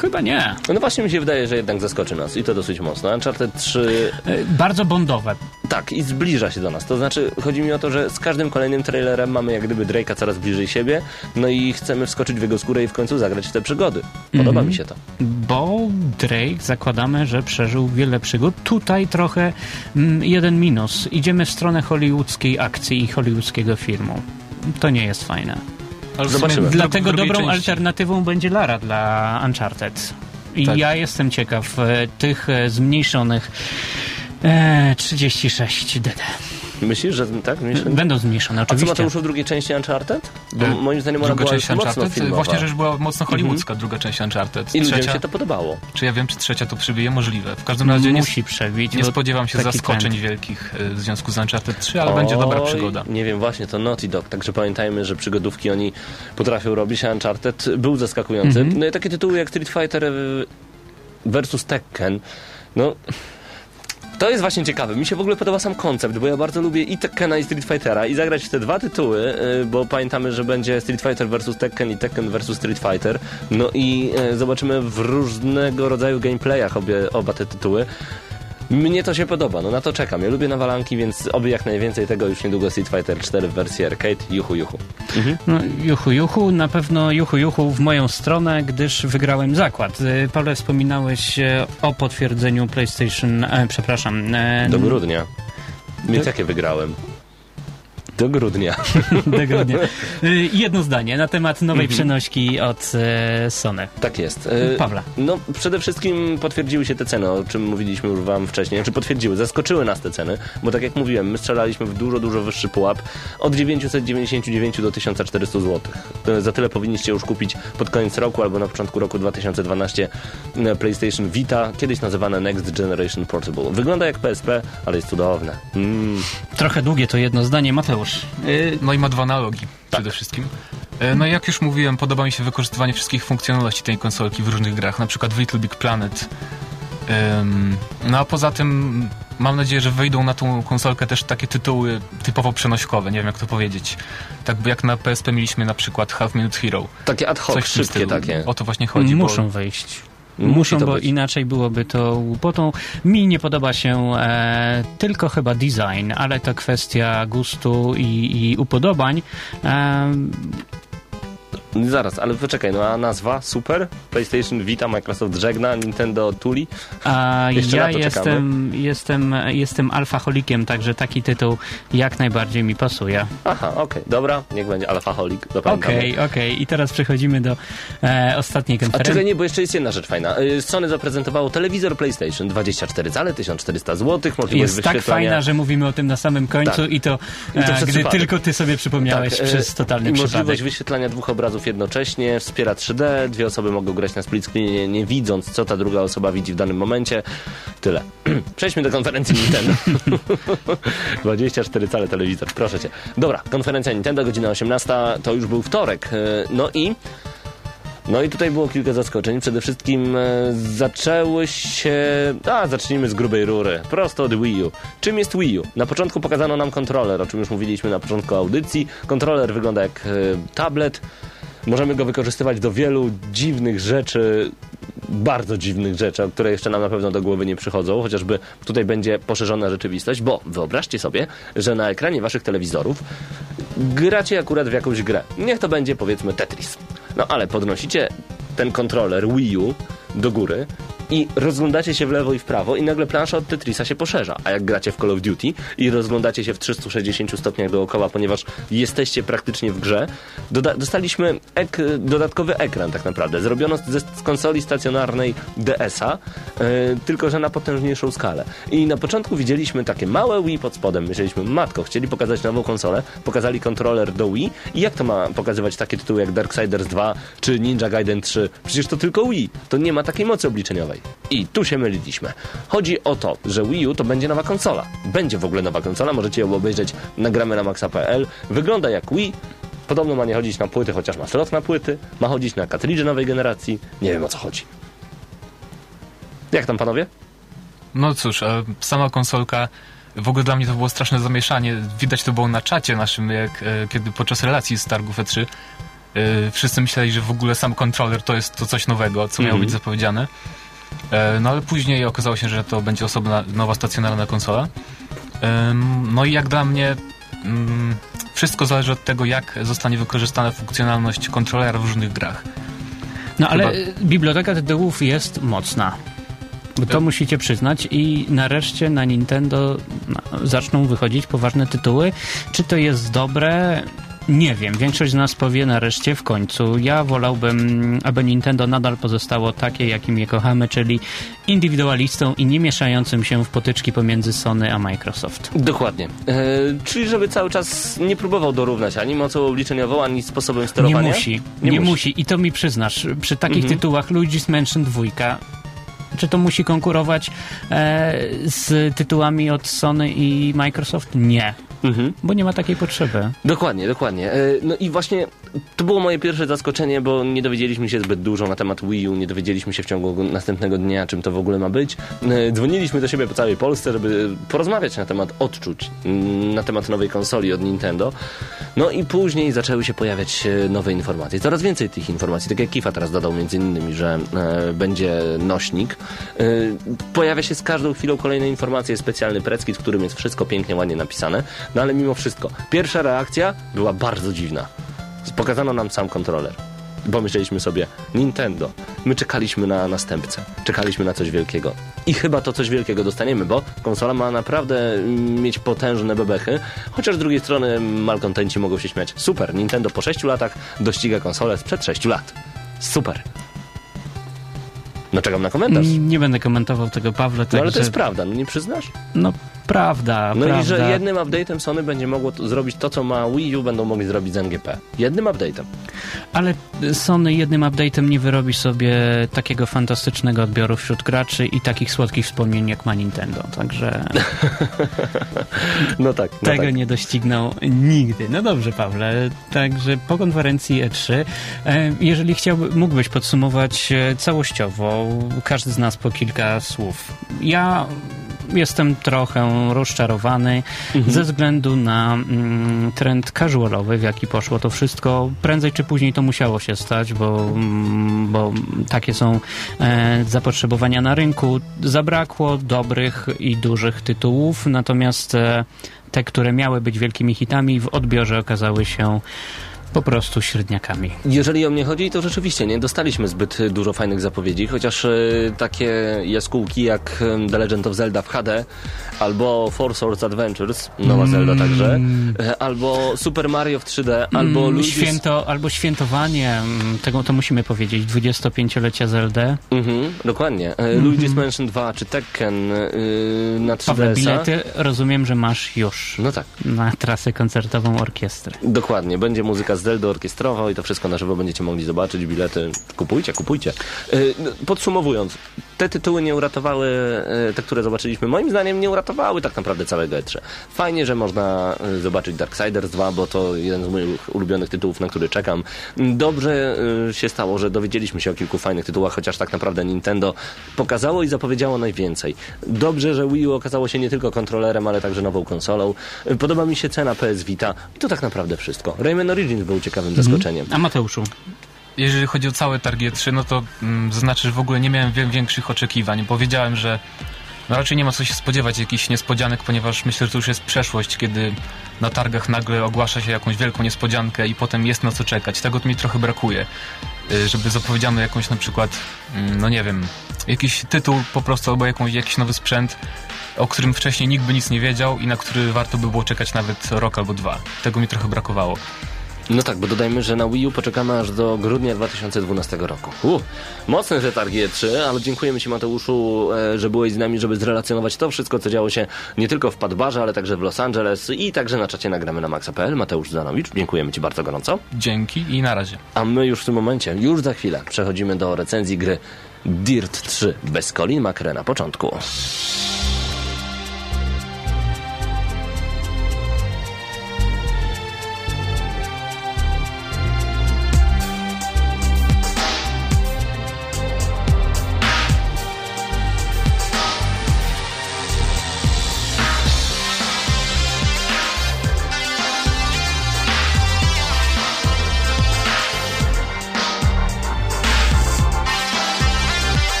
chyba nie. No właśnie mi się wydaje, że jednak zaskoczy nas i to dosyć mocno. Uncharted 3 E, Bardzo bondowe. tak i zbliża się do nas. To znaczy chodzi mi o to, że z każdym kolejnym trailerem mamy jak gdyby Drake'a coraz bliżej siebie, no i chcemy wskoczyć w jego skórę i w końcu zagrać w te przygody. Podoba Mhm. mi się to. Bo Drake zakładamy, że przeżył wiele przygód. Tutaj trochę mm, jeden minus. Idziemy w stronę hollywoodzkiej akcji i hollywoodzkiego filmu. To nie jest fajne. Ale Zobaczymy. Dlatego dobrą części- alternatywą będzie Lara dla Uncharted. I Tak. ja jestem ciekaw e, tych e, zmniejszonych e, 36 DD. Myślisz, że tak? Myślisz? Będą zmniejszone, A co oczywiście. Mateuszu w drugiej części Uncharted? Bo E, moim zdaniem ona Druga była część Uncharted, filmowa. właśnie rzecz była mocno hollywoodzka, druga część Uncharted. I ludziom Trzecia, się to podobało. czy ja wiem, czy trzecia to przybije? Możliwe. W każdym razie nie, Musi przebić. nie spodziewam się zaskoczeń trend. wielkich e, w związku z Uncharted 3, ale będzie dobra przygoda. Nie wiem, właśnie, to Naughty Dog, także pamiętajmy, że przygodówki oni potrafią robić, a Uncharted był zaskakujący. Mhm. No i takie tytuły jak Street Fighter e, versus Tekken, no... To jest właśnie ciekawe. Mi się w ogóle podoba sam koncept, bo ja bardzo lubię i Tekkena i Street Fightera i zagrać w te dwa tytuły, y, bo pamiętamy, że będzie Street Fighter vs Tekken i Tekken vs Street Fighter. No i y, zobaczymy w różnego rodzaju gameplayach obie, oba te tytuły. Mnie to się podoba, no na to czekam. Ja lubię nawalanki, więc oby jak najwięcej tego już niedługo Street Fighter 4 w wersji arcade. Juchu, juchu. No, juchu, juchu, na pewno juchu, juchu w moją stronę, gdyż wygrałem zakład. E, Paweł, wspominałeś e, o potwierdzeniu PlayStation, e, przepraszam. E, Do grudnia. Więc jakie wygrałem? Do grudnia. [laughs] do grudnia. E, Jedno zdanie na temat nowej Mhm. przenośki od e, Sony. Tak jest. E, Pawła. No, przede wszystkim potwierdziły się te ceny, o czym mówiliśmy już wam wcześniej. Znaczy potwierdziły, zaskoczyły nas te ceny, bo tak jak mówiłem, my strzelaliśmy w dużo, dużo wyższy pułap. Od 999 do 1400 zł. Za tyle powinniście już kupić pod koniec roku albo na początku roku 2012 na PlayStation Vita, kiedyś nazywane Next Generation Portable. Wygląda jak PSP, ale jest cudowne. Mm. Trochę długie to jedno zdanie, Mateusz. E, No i ma dwa analogi Tak. przede wszystkim. E, No i jak już mówiłem, podoba mi się wykorzystywanie wszystkich funkcjonalności tej konsolki w różnych grach, na przykład w Little Big Planet. No a poza tym mam nadzieję, że wyjdą na tą konsolkę też takie tytuły typowo przenośkowe, nie wiem jak to powiedzieć. Tak jak na PSP mieliśmy na przykład Half Minute Hero. Takie ad hoc, Coś szybkie takie. O to właśnie chodzi. Muszą bo wejść. Muszą, bo być. inaczej byłoby to głupotą. Mi nie podoba się e, tylko chyba design, ale to kwestia gustu i, i upodobań. E, Zaraz, ale poczekaj, no a nazwa? Super? PlayStation Vita, Microsoft żegna, Nintendo Tuli? a Jeszcze ja jestem, jestem, jestem alfaholikiem, także taki tytuł jak najbardziej mi pasuje. Aha, okej, dobra, niech będzie Alphaholik, zapamiętamy. Okej, okej. I teraz przechodzimy do e, ostatniej A czekaj, konferencji. nie, bo jeszcze jest jedna rzecz fajna. Y, Sony zaprezentowało telewizor PlayStation 24 cale, 1400 zł, możliwość Jest tak fajna, że mówimy o tym na samym końcu Tak. i to, I to e, gdy tylko ty sobie przypomniałeś e, przez totalny i przypadek. możliwość wyświetlania dwóch obrazów jednocześnie, wspiera 3D, dwie osoby mogą grać na split screenie, nie widząc, co ta druga osoba widzi w danym momencie. [clears throat] Tyle. [clears throat] Przejdźmy do konferencji Nintendo. [laughs] 24 cale telewizor, proszę cię. Dobra, konferencja Nintendo, godzina 18, to już był wtorek. E, No i no i tutaj było kilka zaskoczeń. Przede wszystkim e, zaczęły się... A, zacznijmy z grubej rury. Prosto od Wii U. Czym jest Wii U? Na początku pokazano nam kontroler, o czym już mówiliśmy na początku audycji. Kontroler wygląda jak e, tablet. Możemy go wykorzystywać do wielu dziwnych rzeczy, bardzo dziwnych rzeczy, które jeszcze nam na pewno do głowy nie przychodzą, chociażby tutaj będzie poszerzona rzeczywistość, bo wyobraźcie sobie, że na ekranie waszych telewizorów gracie akurat w jakąś grę. Niech to będzie powiedzmy Tetris. No ale podnosicie ten kontroler Wii U do góry i rozglądacie się w lewo i w prawo i nagle plansza od Tetrisa się poszerza. A jak gracie w Call of Duty i rozglądacie się w 360 stopniach dookoła, ponieważ jesteście praktycznie w grze, dostaliśmy ek- dodatkowy ekran tak naprawdę. Zrobiono z, z konsoli stacjonarnej DS-a, yy, tylko że na potężniejszą skalę. I na początku widzieliśmy takie małe Wii pod spodem. Myśleliśmy, matko, chcieli pokazać nową konsolę, pokazali kontroler do Wii i jak to ma pokazywać takie tytuły jak Darksiders 2 czy Ninja Gaiden 3? Przecież to tylko Wii. To nie ma takiej mocy obliczeniowej. I tu się myliliśmy. Chodzi o to, że Wii U to będzie nowa konsola. Będzie w ogóle nowa konsola, możecie ją obejrzeć na gramy na maxa.pl. Wygląda jak Wii. Podobno ma nie chodzić na płyty, chociaż ma slot na płyty. Ma chodzić na kartridże nowej generacji. Nie wiem o co chodzi. Jak tam panowie? No cóż, e, sama konsolka, w ogóle dla mnie to było straszne zamieszanie. Widać to było na czacie naszym, jak, e, kiedy podczas relacji z targów E3 e, wszyscy myśleli, że w ogóle sam kontroler to jest to coś nowego, co miało Mhm. być zapowiedziane. E, No ale później okazało się, że to będzie osobna, nowa stacjonarna konsola. No i jak dla mnie mm, wszystko zależy od tego, jak zostanie wykorzystana funkcjonalność kontrolera w różnych grach. No ale Chyba- biblioteka tytułów jest mocna. Bo to Tak. musicie przyznać i nareszcie na Nintendo no, zaczną wychodzić poważne tytuły. Czy to jest dobre? Nie wiem. Większość z nas powie nareszcie w końcu. Ja wolałbym, aby Nintendo nadal pozostało takie, jakim je kochamy, czyli indywidualistą i nie mieszającym się w potyczki pomiędzy Sony a Microsoft. Dokładnie. E, czyli żeby cały czas nie próbował dorównać ani mocą obliczeniową, ani sposobem sterowania. Nie musi. Nie, musi. I to mi przyznasz. Przy takich Mhm. tytułach Luigi's Mansion 2 czy to musi konkurować e, z tytułami od Sony i Microsoft? Nie, Mhm. bo nie ma takiej potrzeby. Dokładnie, dokładnie. E, No i właśnie to było moje pierwsze zaskoczenie, bo nie dowiedzieliśmy się zbyt dużo na temat Wii U, nie dowiedzieliśmy się w ciągu następnego dnia, czym to w ogóle ma być. E, Dzwoniliśmy do siebie po całej Polsce, żeby porozmawiać na temat odczuć, na temat nowej konsoli od Nintendo. No i później zaczęły się pojawiać e, nowe informacje. Coraz więcej tych informacji, tak jak Kifa teraz dodał między innymi, że e, będzie nośnik. Pojawia się z każdą chwilą kolejne informacje, specjalny precki, w którym jest wszystko pięknie, ładnie napisane. No ale mimo wszystko, pierwsza reakcja była bardzo dziwna. Pokazano nam sam kontroler. Pomyśleliśmy sobie, Nintendo. My czekaliśmy na następcę. Czekaliśmy na coś wielkiego. I chyba to coś wielkiego dostaniemy, bo konsola ma naprawdę mm, mieć potężne bebechy. Chociaż z drugiej strony malkontenci mogą się śmiać. Super, Nintendo po 6 latach dościga konsolę sprzed 6 lat. Super. No czekam na komentarz. Nie będę komentował tego, Pawle, No także... ale to jest prawda, no nie przyznasz? No, prawda, No prawda. i że jednym update'em Sony będzie mogło to, zrobić to, co ma Wii U, będą mogli zrobić z NGP. Jednym update'em. Ale Sony jednym update'em nie wyrobi sobie takiego fantastycznego odbioru wśród graczy i takich słodkich wspomnień, jak ma Nintendo. Także [laughs] No tak, no tego tak. nie doścignął nigdy. No dobrze, Pawle. Także po konferencji E3, e, jeżeli chciałby, mógłbyś podsumować e, całościowo, każdy z nas po kilka słów. Ja jestem trochę rozczarowany Mhm. ze względu na mm, trend casualowy, w jaki poszło to wszystko. Prędzej czy później to musiało się stać, bo, mm, bo takie są e, zapotrzebowania na rynku. Zabrakło dobrych i dużych tytułów, natomiast e, te, które miały być wielkimi hitami, w odbiorze okazały się po prostu średniakami. Jeżeli o mnie chodzi, to rzeczywiście nie dostaliśmy zbyt dużo fajnych zapowiedzi, chociaż e, takie jaskółki jak The Legend of Zelda w HD, albo Four Swords Adventures, nowa Zelda także, e, albo Super Mario w 3D, albo Mm, Luigi's... Święto, albo świętowanie, mm, tego to musimy powiedzieć, 25-lecia Zelda. Mhm, dokładnie. E, Luigi's Mansion 2 czy Tekken e, na 3DS-a. Pawle, bilety rozumiem, że masz już No tak. na trasę koncertową orkiestry. Dokładnie, będzie muzyka z Zelda orkiestrowa i to wszystko na żywo będziecie mogli zobaczyć, bilety kupujcie, kupujcie. Yy, no, Podsumowując, te tytuły nie uratowały, yy, te, które zobaczyliśmy, moim zdaniem nie uratowały tak naprawdę całego E3. Fajnie, że można yy, zobaczyć Darksiders 2, bo to jeden z moich ulubionych tytułów, na który czekam. Dobrze się stało, że dowiedzieliśmy się o kilku fajnych tytułach, chociaż tak naprawdę Nintendo pokazało i zapowiedziało najwięcej. Dobrze, że Wii U okazało się nie tylko kontrolerem, ale także nową konsolą. Podoba mi się cena PS Vita i to tak naprawdę wszystko. Rayman Origins był ciekawym zaskoczeniem. A Mateuszu, Jeżeli chodzi o całe Target 3, no to mm, zaznaczę, że w ogóle nie miałem większych oczekiwań. Powiedziałem, że no raczej nie ma co się spodziewać jakichś niespodzianek, ponieważ myślę, że to już jest przeszłość, kiedy na targach nagle ogłasza się jakąś wielką niespodziankę i potem jest na co czekać. Tego mi trochę brakuje. Y, Żeby zapowiedziano jakąś na przykład, mm, no nie wiem, jakiś tytuł po prostu albo jakąś, jakiś nowy sprzęt, o którym wcześniej nikt by nic nie wiedział i na który warto by było czekać nawet rok albo dwa. Tego mi trochę brakowało. No tak, bo dodajmy, że na Wii U poczekamy aż do grudnia 2012 roku. Uh, mocny przetarg E3, ale dziękujemy Ci Mateuszu, e, że byłeś z nami, żeby zrelacjonować to wszystko, co działo się nie tylko w Padbarze, ale także w Los Angeles i także na czacie nagramy na maxa.pl. Mateusz Zanowicz, dziękujemy Ci bardzo gorąco. Dzięki i na razie. A my już w tym momencie, już za chwilę, przechodzimy do recenzji gry Dirt 3 bez Colin McRae na początku.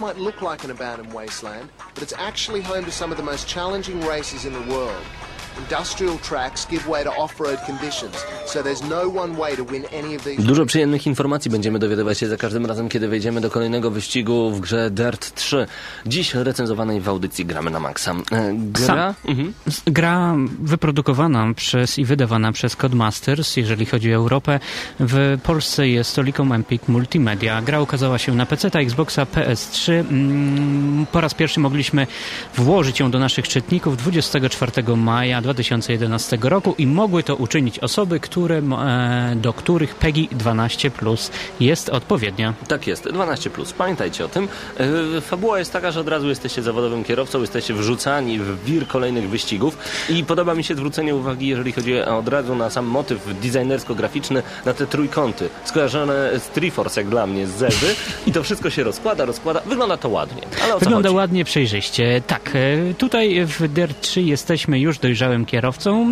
Might look like an abandoned wasteland, but it's actually home to some of the most challenging races in the world. Industrial tracks give way to off-road conditions, so there's no. Dużo przyjemnych informacji będziemy dowiadywać się za każdym razem, kiedy wejdziemy do kolejnego wyścigu w grze Dirt 3. Dziś recenzowanej w audycji Gramy na Maxa. E, Gra? Mhm. Gra wyprodukowana przez i wydawana przez Codemasters, jeżeli chodzi o Europę. W Polsce jest to Licom Empik Multimedia. Gra ukazała się na PC, Xboxa, PS3. Mm, Po raz pierwszy mogliśmy włożyć ją do naszych czytników 24 maja 2011 roku i mogły to uczynić osoby, które, e, do których PEGI 12 Plus jest odpowiednia. Tak jest, 12. Pamiętajcie o tym. E, Fabuła jest taka, że od razu jesteście zawodowym kierowcą, jesteście wrzucani w wir kolejnych wyścigów i podoba mi się zwrócenie uwagi, jeżeli chodzi od razu na sam motyw designersko-graficzny, na te trójkąty, skojarzone z Triforce jak dla mnie, z Zewy i to wszystko się rozkłada, rozkłada. Wygląda to ładnie. Wygląda chodzi? ładnie, przejrzyście. Tak, e, tutaj w Dirt 3 jesteśmy już dojrzałym kierowcą,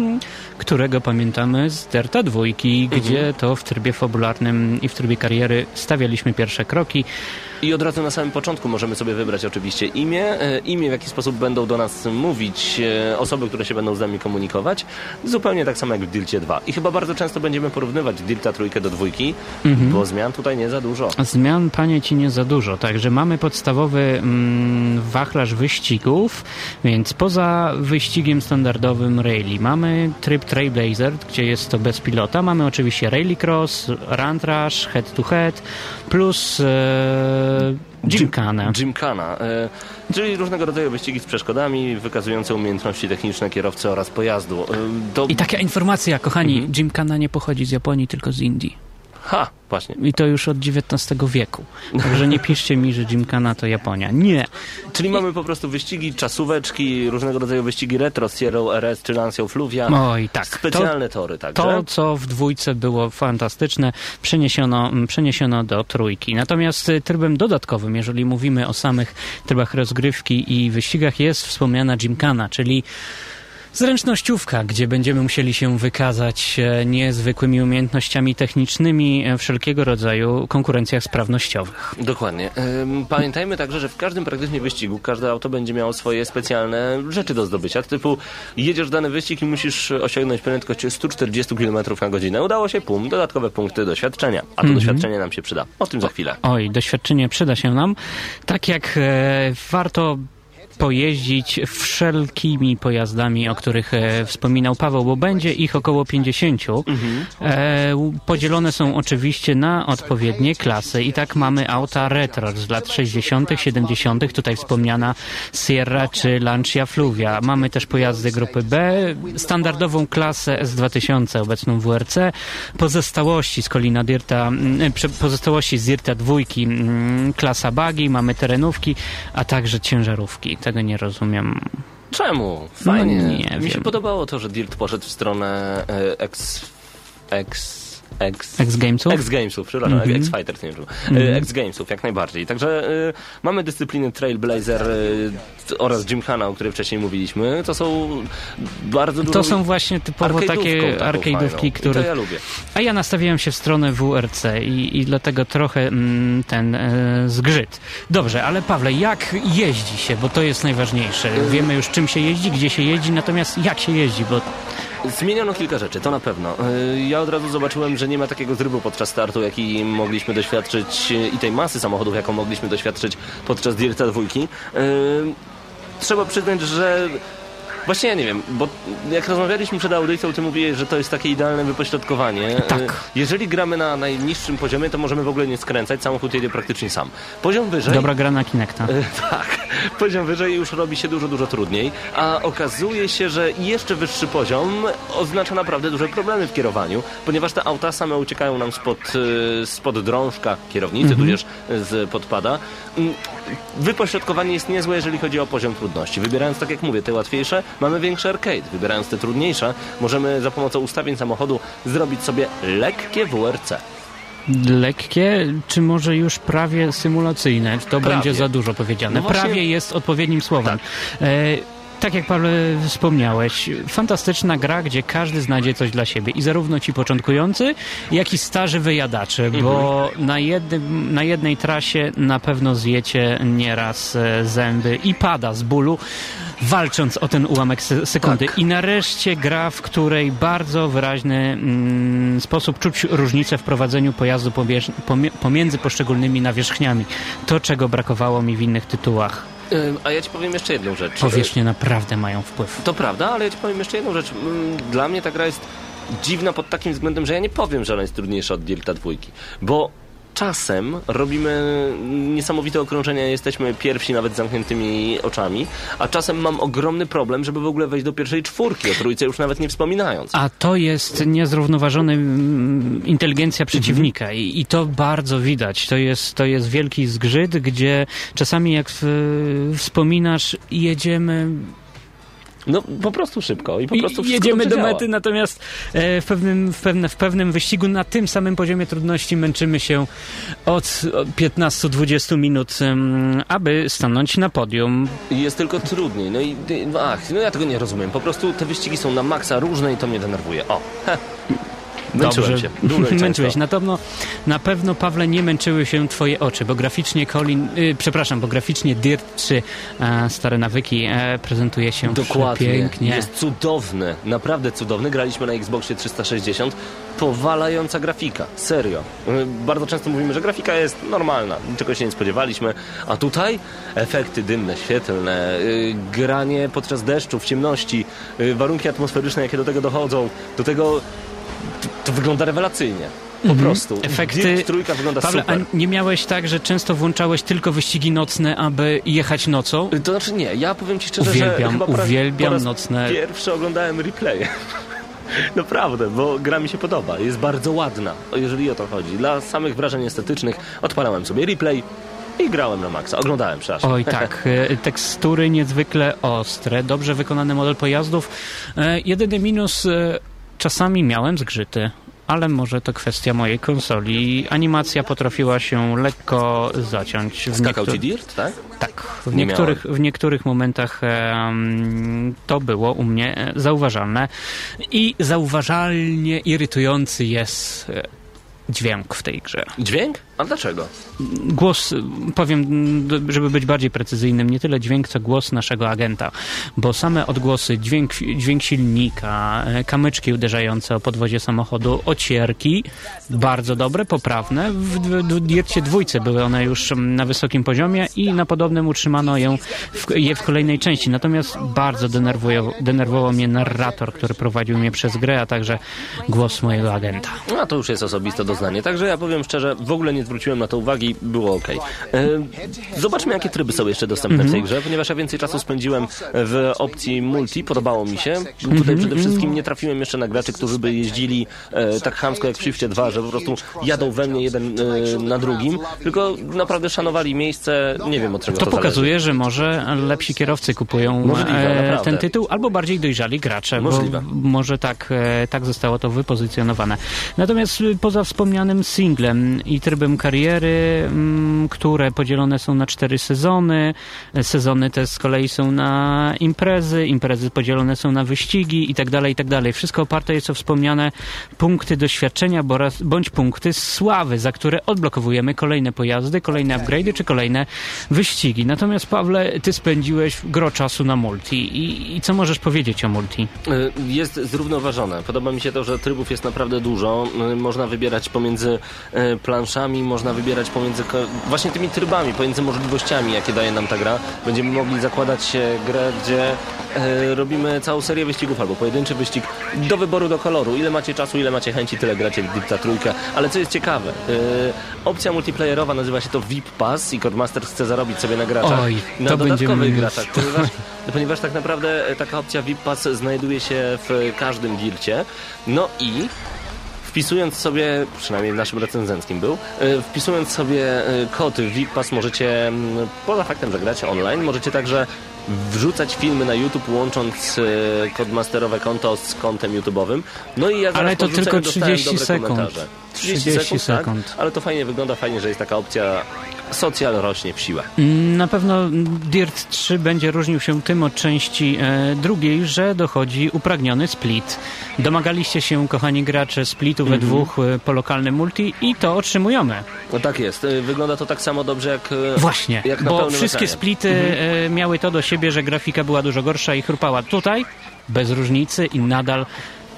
którego pamiętamy z Derta dwójki, gdzie to w trybie fabularnym i w trybie kariery stawialiśmy pierwsze kroki. I od razu na samym początku możemy sobie wybrać oczywiście imię, e, imię w jaki sposób będą do nas mówić e, osoby, które się będą z nami komunikować, zupełnie tak samo jak w Dilcie 2. I chyba bardzo często będziemy porównywać Dilta trójkę do dwójki, bo zmian tutaj nie za dużo. Zmian, panie, ci nie za dużo. Także mamy podstawowy mm, wachlarz wyścigów, więc poza wyścigiem standardowym rally mamy tryb Trailblazer, gdzie jest to bez pilota. Mamy oczywiście Rallycross, Run Rush, Head to Head, plus e, Gymkhana. Gymkhana, e, czyli różnego rodzaju wyścigi z przeszkodami wykazujące umiejętności techniczne kierowcy oraz pojazdu. E, to... I taka informacja, kochani, Gymkhana nie pochodzi z Japonii, tylko z Indii. Ha, właśnie. I to już od XIX wieku. Także nie piszcie mi, że Gymkhana to Japonia. Nie. Czyli mamy po prostu wyścigi, czasóweczki, różnego rodzaju wyścigi retro, Sierra RS czy Lancia Fluvia. Oj, tak. Specjalne tory, także. To, co w dwójce było fantastyczne, przeniesiono, przeniesiono do trójki. Natomiast y, trybem dodatkowym, jeżeli mówimy o samych trybach rozgrywki i wyścigach, jest wspomniana Gymkhana, czyli Zręcznościówka, gdzie będziemy musieli się wykazać e, niezwykłymi umiejętnościami technicznymi e, wszelkiego rodzaju konkurencjach sprawnościowych. Dokładnie. Ym, Pamiętajmy także, że w każdym praktycznie wyścigu każde auto będzie miało swoje specjalne rzeczy do zdobycia. Typu jedziesz w dany wyścig i musisz osiągnąć prędkość 140 km na godzinę. Udało się, pum, dodatkowe punkty doświadczenia. A to doświadczenie nam się przyda. O tym za chwilę. Oj, doświadczenie przyda się nam. Tak jak e, warto pojeździć wszelkimi pojazdami, o których e, wspominał Paweł, bo będzie ich około 50. E, podzielone są oczywiście na odpowiednie klasy i tak mamy auta retro z lat 60., 70., tutaj wspomniana Sierra czy Lancia Fluvia. Mamy też pojazdy grupy B, standardową klasę S2000, obecną WRC, pozostałości z Kolina Dirta, mm, pozostałości z Dirta dwójki, mm, klasa buggy, mamy terenówki, a także ciężarówki. Tego nie rozumiem. Czemu? Fajnie. No nie Mi się wiem. podobało to, że Dirt poszedł w stronę e, X... X... X... X Gamesów? X Gamesów, przepraszam, Mhm. X Fighters, nie wiem. E, X Gamesów, jak najbardziej. Także e, mamy dyscypliny Trailblazer e, oraz Gymkhana, o której wcześniej mówiliśmy. To są bardzo dużo... To są właśnie typowo takie arcade'ówki, które... To ja lubię. A ja nastawiłem się w stronę WRC i, i dlatego trochę mm, ten e, zgrzyt. Dobrze, ale Pawle, jak jeździ się, bo to jest najważniejsze. Wiemy już czym się jeździ, gdzie się jeździ, natomiast jak się jeździ, bo Zmieniono kilka rzeczy, to na pewno. Yy, Ja od razu zobaczyłem, że nie ma takiego zrywu podczas startu, jaki mogliśmy doświadczyć yy, i tej masy samochodów, jaką mogliśmy doświadczyć podczas Dirta dwójki. Yy, Trzeba przyznać, że Właśnie ja nie wiem, bo jak rozmawialiśmy przed audycją, ty mówiłeś, że to jest takie idealne wypośrodkowanie. Tak. Yy, Jeżeli gramy na najniższym poziomie, to możemy w ogóle nie skręcać, samochód jedzie praktycznie sam. Poziom wyżej... dobra gra na Kinecta. [laughs] Tak, poziom wyżej już robi się dużo, dużo trudniej, a okazuje się, że jeszcze wyższy poziom oznacza naprawdę duże problemy w kierowaniu, ponieważ te auta same uciekają nam spod, e, spod drążka kierownicy, tudzież z podpada. Wypośrodkowanie jest niezłe, jeżeli chodzi o poziom trudności. Wybierając, tak jak mówię, te łatwiejsze, mamy większy arcade. Wybierając te trudniejsze, możemy za pomocą ustawień samochodu zrobić sobie lekkie WRC. Lekkie, czy może już prawie symulacyjne? To Prawie. będzie za dużo powiedziane. No właśnie- Prawie jest odpowiednim słowem. E, tak jak Paweł wspomniałeś, fantastyczna gra, gdzie każdy znajdzie coś dla siebie. I zarówno ci początkujący, jak i starzy wyjadacze, bo na, jednym, na jednej trasie na pewno zjecie nieraz e, zęby i pada z bólu, walcząc o ten ułamek se- sekundy. Tak. I nareszcie gra, w której bardzo wyraźny mm, sposób czuć różnicę w prowadzeniu pojazdu pomiędzy poszczególnymi nawierzchniami. To, czego brakowało mi w innych tytułach. A ja ci powiem jeszcze jedną rzecz. Powierzchnie naprawdę mają wpływ. To prawda, ale ja ci powiem jeszcze jedną rzecz. Mm, Dla mnie ta gra jest dziwna pod takim względem, że ja nie powiem, że ona jest trudniejsza od Delta dwójki, bo czasem robimy niesamowite okrążenia, jesteśmy pierwsi nawet z zamkniętymi oczami, a czasem mam ogromny problem, żeby w ogóle wejść do pierwszej czwórki, o trójce już nawet nie wspominając. A to jest niezrównoważony mm, inteligencja przeciwnika I, i to bardzo widać. To jest, to jest wielki zgrzyt, gdzie czasami jak w, wspominasz, jedziemy No po prostu szybko i po prostu I jedziemy do mety, natomiast e, w, pewnym, w, pewne, w pewnym wyścigu na tym samym poziomie trudności męczymy się od od 15-20 minut, aby stanąć na podium. Jest tylko trudniej. No i no, ach, no ja tego nie rozumiem. Po prostu te wyścigi są na maksa różne i to mnie denerwuje. O, heh. Męczyłem Dobrze. się. Długo. [laughs] Męczyłeś. Na pewno, na pewno, Pawle, nie męczyły się twoje oczy, bo graficznie Colin, y, przepraszam, bo graficznie Dirt 3, e, stare nawyki, e, prezentuje się Dokładnie. pięknie. Jest cudowny, naprawdę cudowny. Graliśmy na Xboxie 360. Powalająca grafika, serio. Y, Bardzo często mówimy, że grafika jest normalna, niczego się nie spodziewaliśmy, a tutaj efekty dymne, świetlne, y, granie podczas deszczu, w ciemności, warunki atmosferyczne, jakie do tego dochodzą, do tego to, wygląda rewelacyjnie. Po prostu. Mhm. Efekty- Dirt trójka wygląda Pawle, super. a nie miałeś tak, że często włączałeś tylko wyścigi nocne, aby jechać nocą? To znaczy nie, ja powiem ci szczerze, Uwielbiam, że chyba uwielbiam po raz nocne- pierwszy oglądałem replay. [laughs] Naprawdę, bo gra mi się podoba, jest bardzo ładna, jeżeli o to chodzi. Dla samych wrażeń estetycznych odpalałem sobie replay i grałem na maksa, oglądałem, przepraszam. Oj tak, [laughs] e, tekstury niezwykle ostre, dobrze wykonany model pojazdów. E, Jedyny minus, e, czasami miałem zgrzyty. Ale może to kwestia mojej konsoli. Animacja potrafiła się lekko zaciąć. W Skakał niektóry- ci Dirt, tak? Tak, w Nie niektórych, w niektórych momentach em, to było u mnie e, zauważalne i zauważalnie irytujący jest e, dźwięk w tej grze. Dźwięk? A dlaczego? Głos, powiem, żeby być bardziej precyzyjnym, nie tyle dźwięk, co głos naszego agenta, bo same odgłosy, dźwięk, dźwięk silnika, kamyczki uderzające o podwozie samochodu, ocierki, bardzo dobre, poprawne. W, w, dwójce były one już na wysokim poziomie i na podobnym utrzymano ją w, je w kolejnej części. Natomiast bardzo denerwują, denerwował mnie narrator, który prowadził mnie przez grę, a także głos mojego agenta. No, A to już jest osobiste doznanie, także ja powiem szczerze, w ogóle nie zwróciłem na to uwagi, było ok. Zobaczmy, jakie tryby są jeszcze dostępne w tej grze, ponieważ ja więcej czasu spędziłem w opcji multi, podobało mi się. Tutaj przede wszystkim nie trafiłem jeszcze na graczy, którzy by jeździli e, tak chamsko jak w Shifcie 2, że po prostu jadą we mnie jeden e, na drugim, tylko naprawdę szanowali miejsce, nie wiem od czego to, To pokazuje, że może lepsi kierowcy kupują Możliwe, e, ten tytuł, albo bardziej dojrzali gracze, Możliwe. bo może tak, e, tak zostało to wypozycjonowane. Natomiast y, poza wspomnianym singlem i trybem kariery, mm, które podzielone są na cztery sezony, sezony te z kolei są na imprezy, imprezy podzielone są na wyścigi i tak dalej, i tak dalej. Wszystko oparte jest o wspomniane punkty doświadczenia bądź punkty sławy, za które odblokowujemy kolejne pojazdy, kolejne upgrade'y czy kolejne wyścigi. Natomiast Pawle, ty spędziłeś gro czasu na multi i, i co możesz powiedzieć o multi? Y, Jest zrównoważone. Podoba mi się to, że trybów jest naprawdę dużo. Y, Można wybierać pomiędzy y, planszami, można wybierać pomiędzy właśnie tymi trybami, pomiędzy możliwościami, jakie daje nam ta gra. Będziemy mogli zakładać e, grę, gdzie e, robimy całą serię wyścigów albo pojedynczy wyścig do wyboru, do koloru. Ile macie czasu, ile macie chęci, tyle gracie w Dipta trójkę. Ale co jest ciekawe, y, opcja multiplayerowa nazywa się to VIP Pass i Codemasters chce zarobić sobie na graczach. Oj, na to dodatkowych będziemy graczach, ponieważ [laughs] ponieważ tak naprawdę e, taka opcja VIP Pass znajduje się w każdym dircie. No i wpisując sobie, przynajmniej w naszym recenzenckim był, e, wpisując sobie e, kod VIP Pass możecie, poza faktem, że gracie online, możecie także wrzucać filmy na YouTube łącząc e, Codemasterowe konto z kontem YouTube'owym. No i ja Ale to tylko wrzuceniu dostałem 30 dobre sekund. komentarze. 30, 30 sekund, sekund. Tak? ale to fajnie wygląda, fajnie, że jest taka opcja socjal rośnie w siłę. Mm, Na pewno Dirt 3 będzie różnił się tym od części e, drugiej, że dochodzi upragniony split. Domagaliście się, kochani gracze, splitu we dwóch e, po lokalnym multi i to otrzymujemy. No tak jest. Y, Wygląda to tak samo dobrze jak. Właśnie, jak bo wszystkie ekranie. splity e, miały to do siebie, że grafika była dużo gorsza i chrupała. Tutaj bez różnicy i nadal,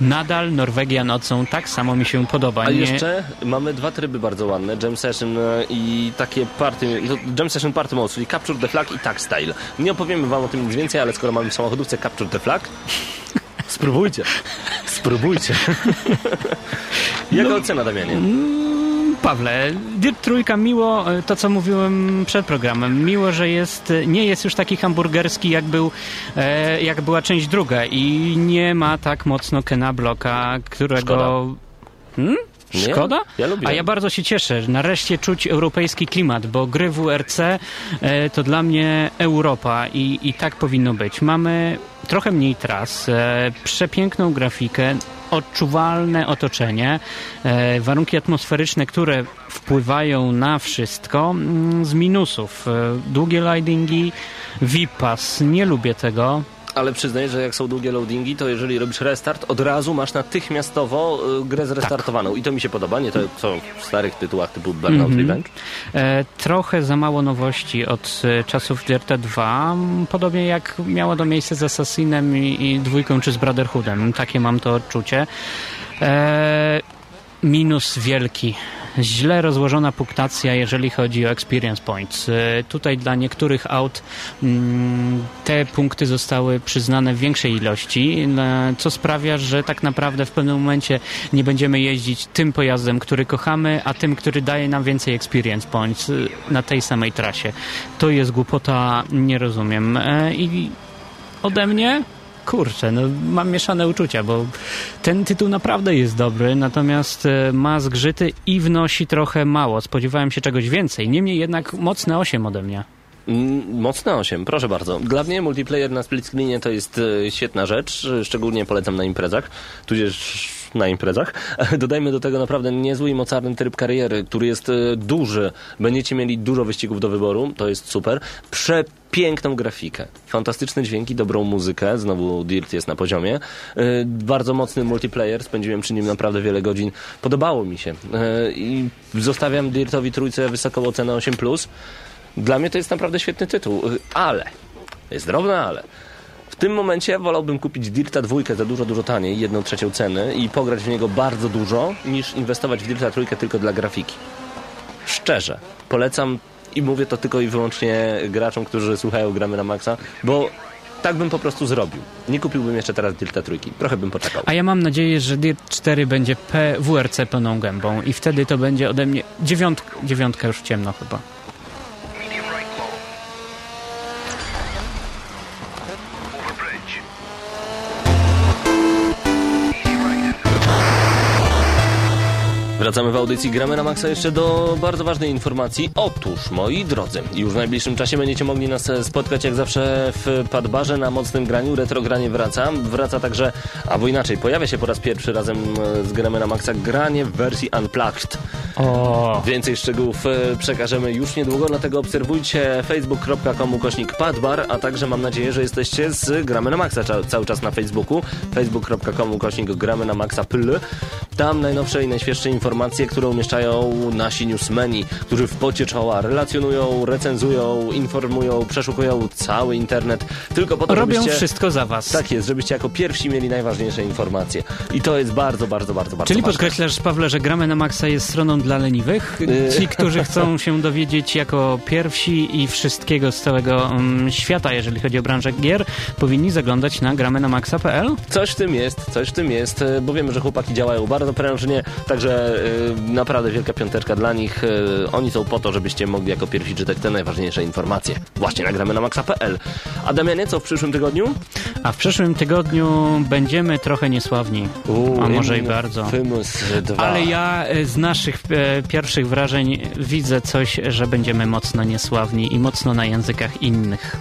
nadal Norwegia nocą tak samo mi się podoba. A Nie- jeszcze mamy dwa tryby bardzo ładne, Jam Session e, i takie party, no, Jam Session Party Mode, czyli Capture the Flag i Tag Style. Nie opowiemy wam o tym nic więcej, ale skoro mamy w samochodówce Capture the Flag, [laughs] spróbujcie, spróbujcie. [laughs] Jaka ocena, Damianie? Pawle, Dirt Trójka miło, e, to co mówiłem przed programem, miło, że jest, e, nie jest już taki hamburgerski jak był, e, jak była część druga i nie ma tak mocno Kena Bloka, którego... Hmm? Szkoda? Ja. A ja bardzo się cieszę. Nareszcie czuć europejski klimat, bo gry WRC e, to dla mnie Europa i, i tak powinno być. Mamy trochę mniej tras, e, przepiękną grafikę, odczuwalne otoczenie, e, warunki atmosferyczne, które wpływają na wszystko. Mm, Z minusów, długie loadingi, VIP-pass, nie lubię tego. Ale przyznaj, że jak są długie loadingi, to jeżeli robisz restart, od razu masz natychmiastowo y, grę zrestartowaną. I to mi się podoba, nie to co w starych tytułach typu Burnout Revenge. E, trochę za mało nowości od e, czasów Dirta 2, m, podobnie jak miało to miejsce z Assassinem i, i dwójką czy z Brotherhoodem. Takie mam to odczucie. E, minus wielki. Źle rozłożona punktacja, jeżeli chodzi o experience points. E, Tutaj dla niektórych aut mm, te punkty zostały przyznane w większej ilości, co sprawia, że tak naprawdę w pewnym momencie nie będziemy jeździć tym pojazdem, który kochamy, a tym, który daje nam więcej experience points e, na tej samej trasie. To jest głupota, nie rozumiem. E, I ode mnie kurczę, no mam mieszane uczucia, bo ten tytuł naprawdę jest dobry, natomiast e, ma zgrzyty i wnosi trochę mało. Spodziewałem się czegoś więcej. Niemniej jednak mocne 8 ode mnie. Mm, Mocne 8, proszę bardzo. Dla mnie multiplayer na split screenie to jest e, świetna rzecz, szczególnie polecam na imprezach, tudzież na imprezach. [laughs] Dodajmy do tego naprawdę niezły i mocarny tryb kariery, który jest e, duży. Będziecie mieli dużo wyścigów do wyboru, to jest super. Przepiękną grafikę, fantastyczne dźwięki, dobrą muzykę, znowu Dirt jest na poziomie. E, Bardzo mocny multiplayer, spędziłem przy nim naprawdę wiele godzin. Podobało mi się E, i zostawiam Dirtowi trójce wysoką ocenę 8+. Dla mnie to jest naprawdę świetny tytuł, ale, jest drobne ale. Tym momencie wolałbym kupić Dirta dwójkę za dużo, dużo taniej, jedną trzecią ceny i pograć w niego bardzo dużo, niż inwestować w Dirta trójkę tylko dla grafiki. Szczerze, polecam i mówię to tylko i wyłącznie graczom, którzy słuchają Gramy na Maxa, bo tak bym po prostu zrobił. Nie kupiłbym jeszcze teraz Dirta trójki, trochę bym poczekał. A ja mam nadzieję, że Dirt 4 będzie P WRC pełną gębą i wtedy to będzie ode mnie dziewiątka, dziewiątka już ciemno chyba. Wracamy w audycji Gramy na Maxa jeszcze do bardzo ważnej informacji. Otóż, moi drodzy, już w najbliższym czasie będziecie mogli nas e, spotkać jak zawsze w Padbarze na mocnym graniu. Retrogranie wraca. Wraca także, albo inaczej, pojawia się po raz pierwszy razem e, z Gramy na Maxa granie w wersji Unplugged. O, Więcej szczegółów e, przekażemy już niedługo, dlatego obserwujcie facebook.com ukośnik padbar, a także mam nadzieję, że jesteście z Gramy na Maxa cały czas na Facebooku. facebook.com ukośnik Gramy na Maxa pl. Tam najnowsze i najświeższe informacje, które umieszczają nasi newsmeni, którzy w pocie czoła relacjonują, recenzują, informują, przeszukują cały internet, tylko po to, robią żebyście... wszystko za was. Tak jest, żebyście jako pierwsi mieli najważniejsze informacje. I to jest bardzo, bardzo, bardzo, bardzo Czyli ważne. podkreślasz, Pawle, że gramy na Maxa jest stroną dla leniwych? Y- Ci, którzy chcą się dowiedzieć jako pierwsi i wszystkiego z całego mm, świata, jeżeli chodzi o branżę gier, powinni zaglądać na gramy na maxa.pl? Coś w tym jest, coś w tym jest, e, bo wiemy, że chłopaki działają bardzo prężnie, także e, naprawdę wielka piąteczka dla nich. E, Oni są po to, żebyście mogli jako pierwsi czytać te najważniejsze informacje. Właśnie nagramy na maxa.pl. A Damianie, co w przyszłym tygodniu? A w przyszłym tygodniu będziemy trochę niesławni. A może i bardzo. Famous 2. Ale ja z naszych pierwszych wrażeń widzę coś, że będziemy mocno niesławni i mocno na językach innych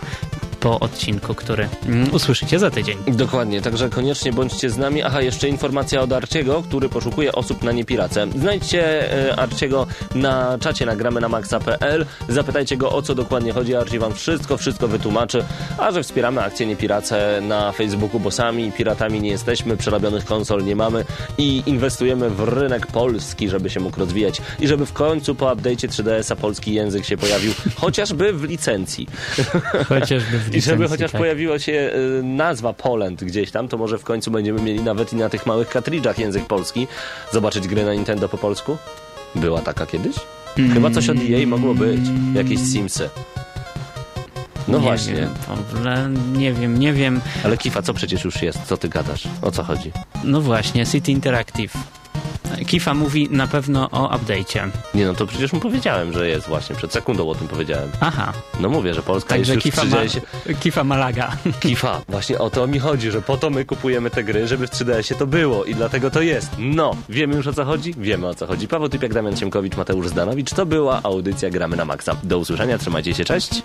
po odcinku, który mm, usłyszycie za tydzień. Dokładnie, także koniecznie bądźcie z nami. Aha, jeszcze informacja od Arciego, który poszukuje osób na niepirace. Znajdźcie e, Arciego na czacie nagramy na maxa.pl. Zapytajcie go o co dokładnie chodzi. Arci wam wszystko, wszystko wytłumaczy. A że wspieramy akcję Niepirace na Facebooku, bo sami piratami nie jesteśmy, przerobionych konsol nie mamy i inwestujemy w rynek polski, żeby się mógł rozwijać i żeby w końcu po update'cie 3DS-a polski język się pojawił, chociażby w licencji. Chociażby w [laughs] I żeby chociaż tak. pojawiła się y, nazwa Poland gdzieś tam, to może w końcu będziemy mieli nawet i na tych małych kartridżach język polski. Zobaczyć gry na Nintendo po polsku? Była taka kiedyś? Chyba coś od EA mogło być. Jakieś Simsy. No nie właśnie. Wiem, nie wiem, nie wiem. Ale Kifa, co przecież już jest? Co ty gadasz? O co chodzi? No właśnie, City Interactive. Kifa mówi na pewno o update'cie. Nie no, to przecież mu powiedziałem, że jest właśnie. Przed sekundą o tym powiedziałem. Aha, No mówię, że Polska także jest już Kifa, w ma, 3DS. Kifa Malaga. [laughs] Kifa, właśnie o to mi chodzi, że po to my kupujemy te gry, żeby w 3DS-ie to było i dlatego to jest. No, wiemy już o co chodzi? Wiemy o co chodzi. Paweł Typiak, Damian Siemkowicz, Mateusz Zdanowicz. To była audycja Gramy na Maxa. Do usłyszenia, trzymajcie się, cześć.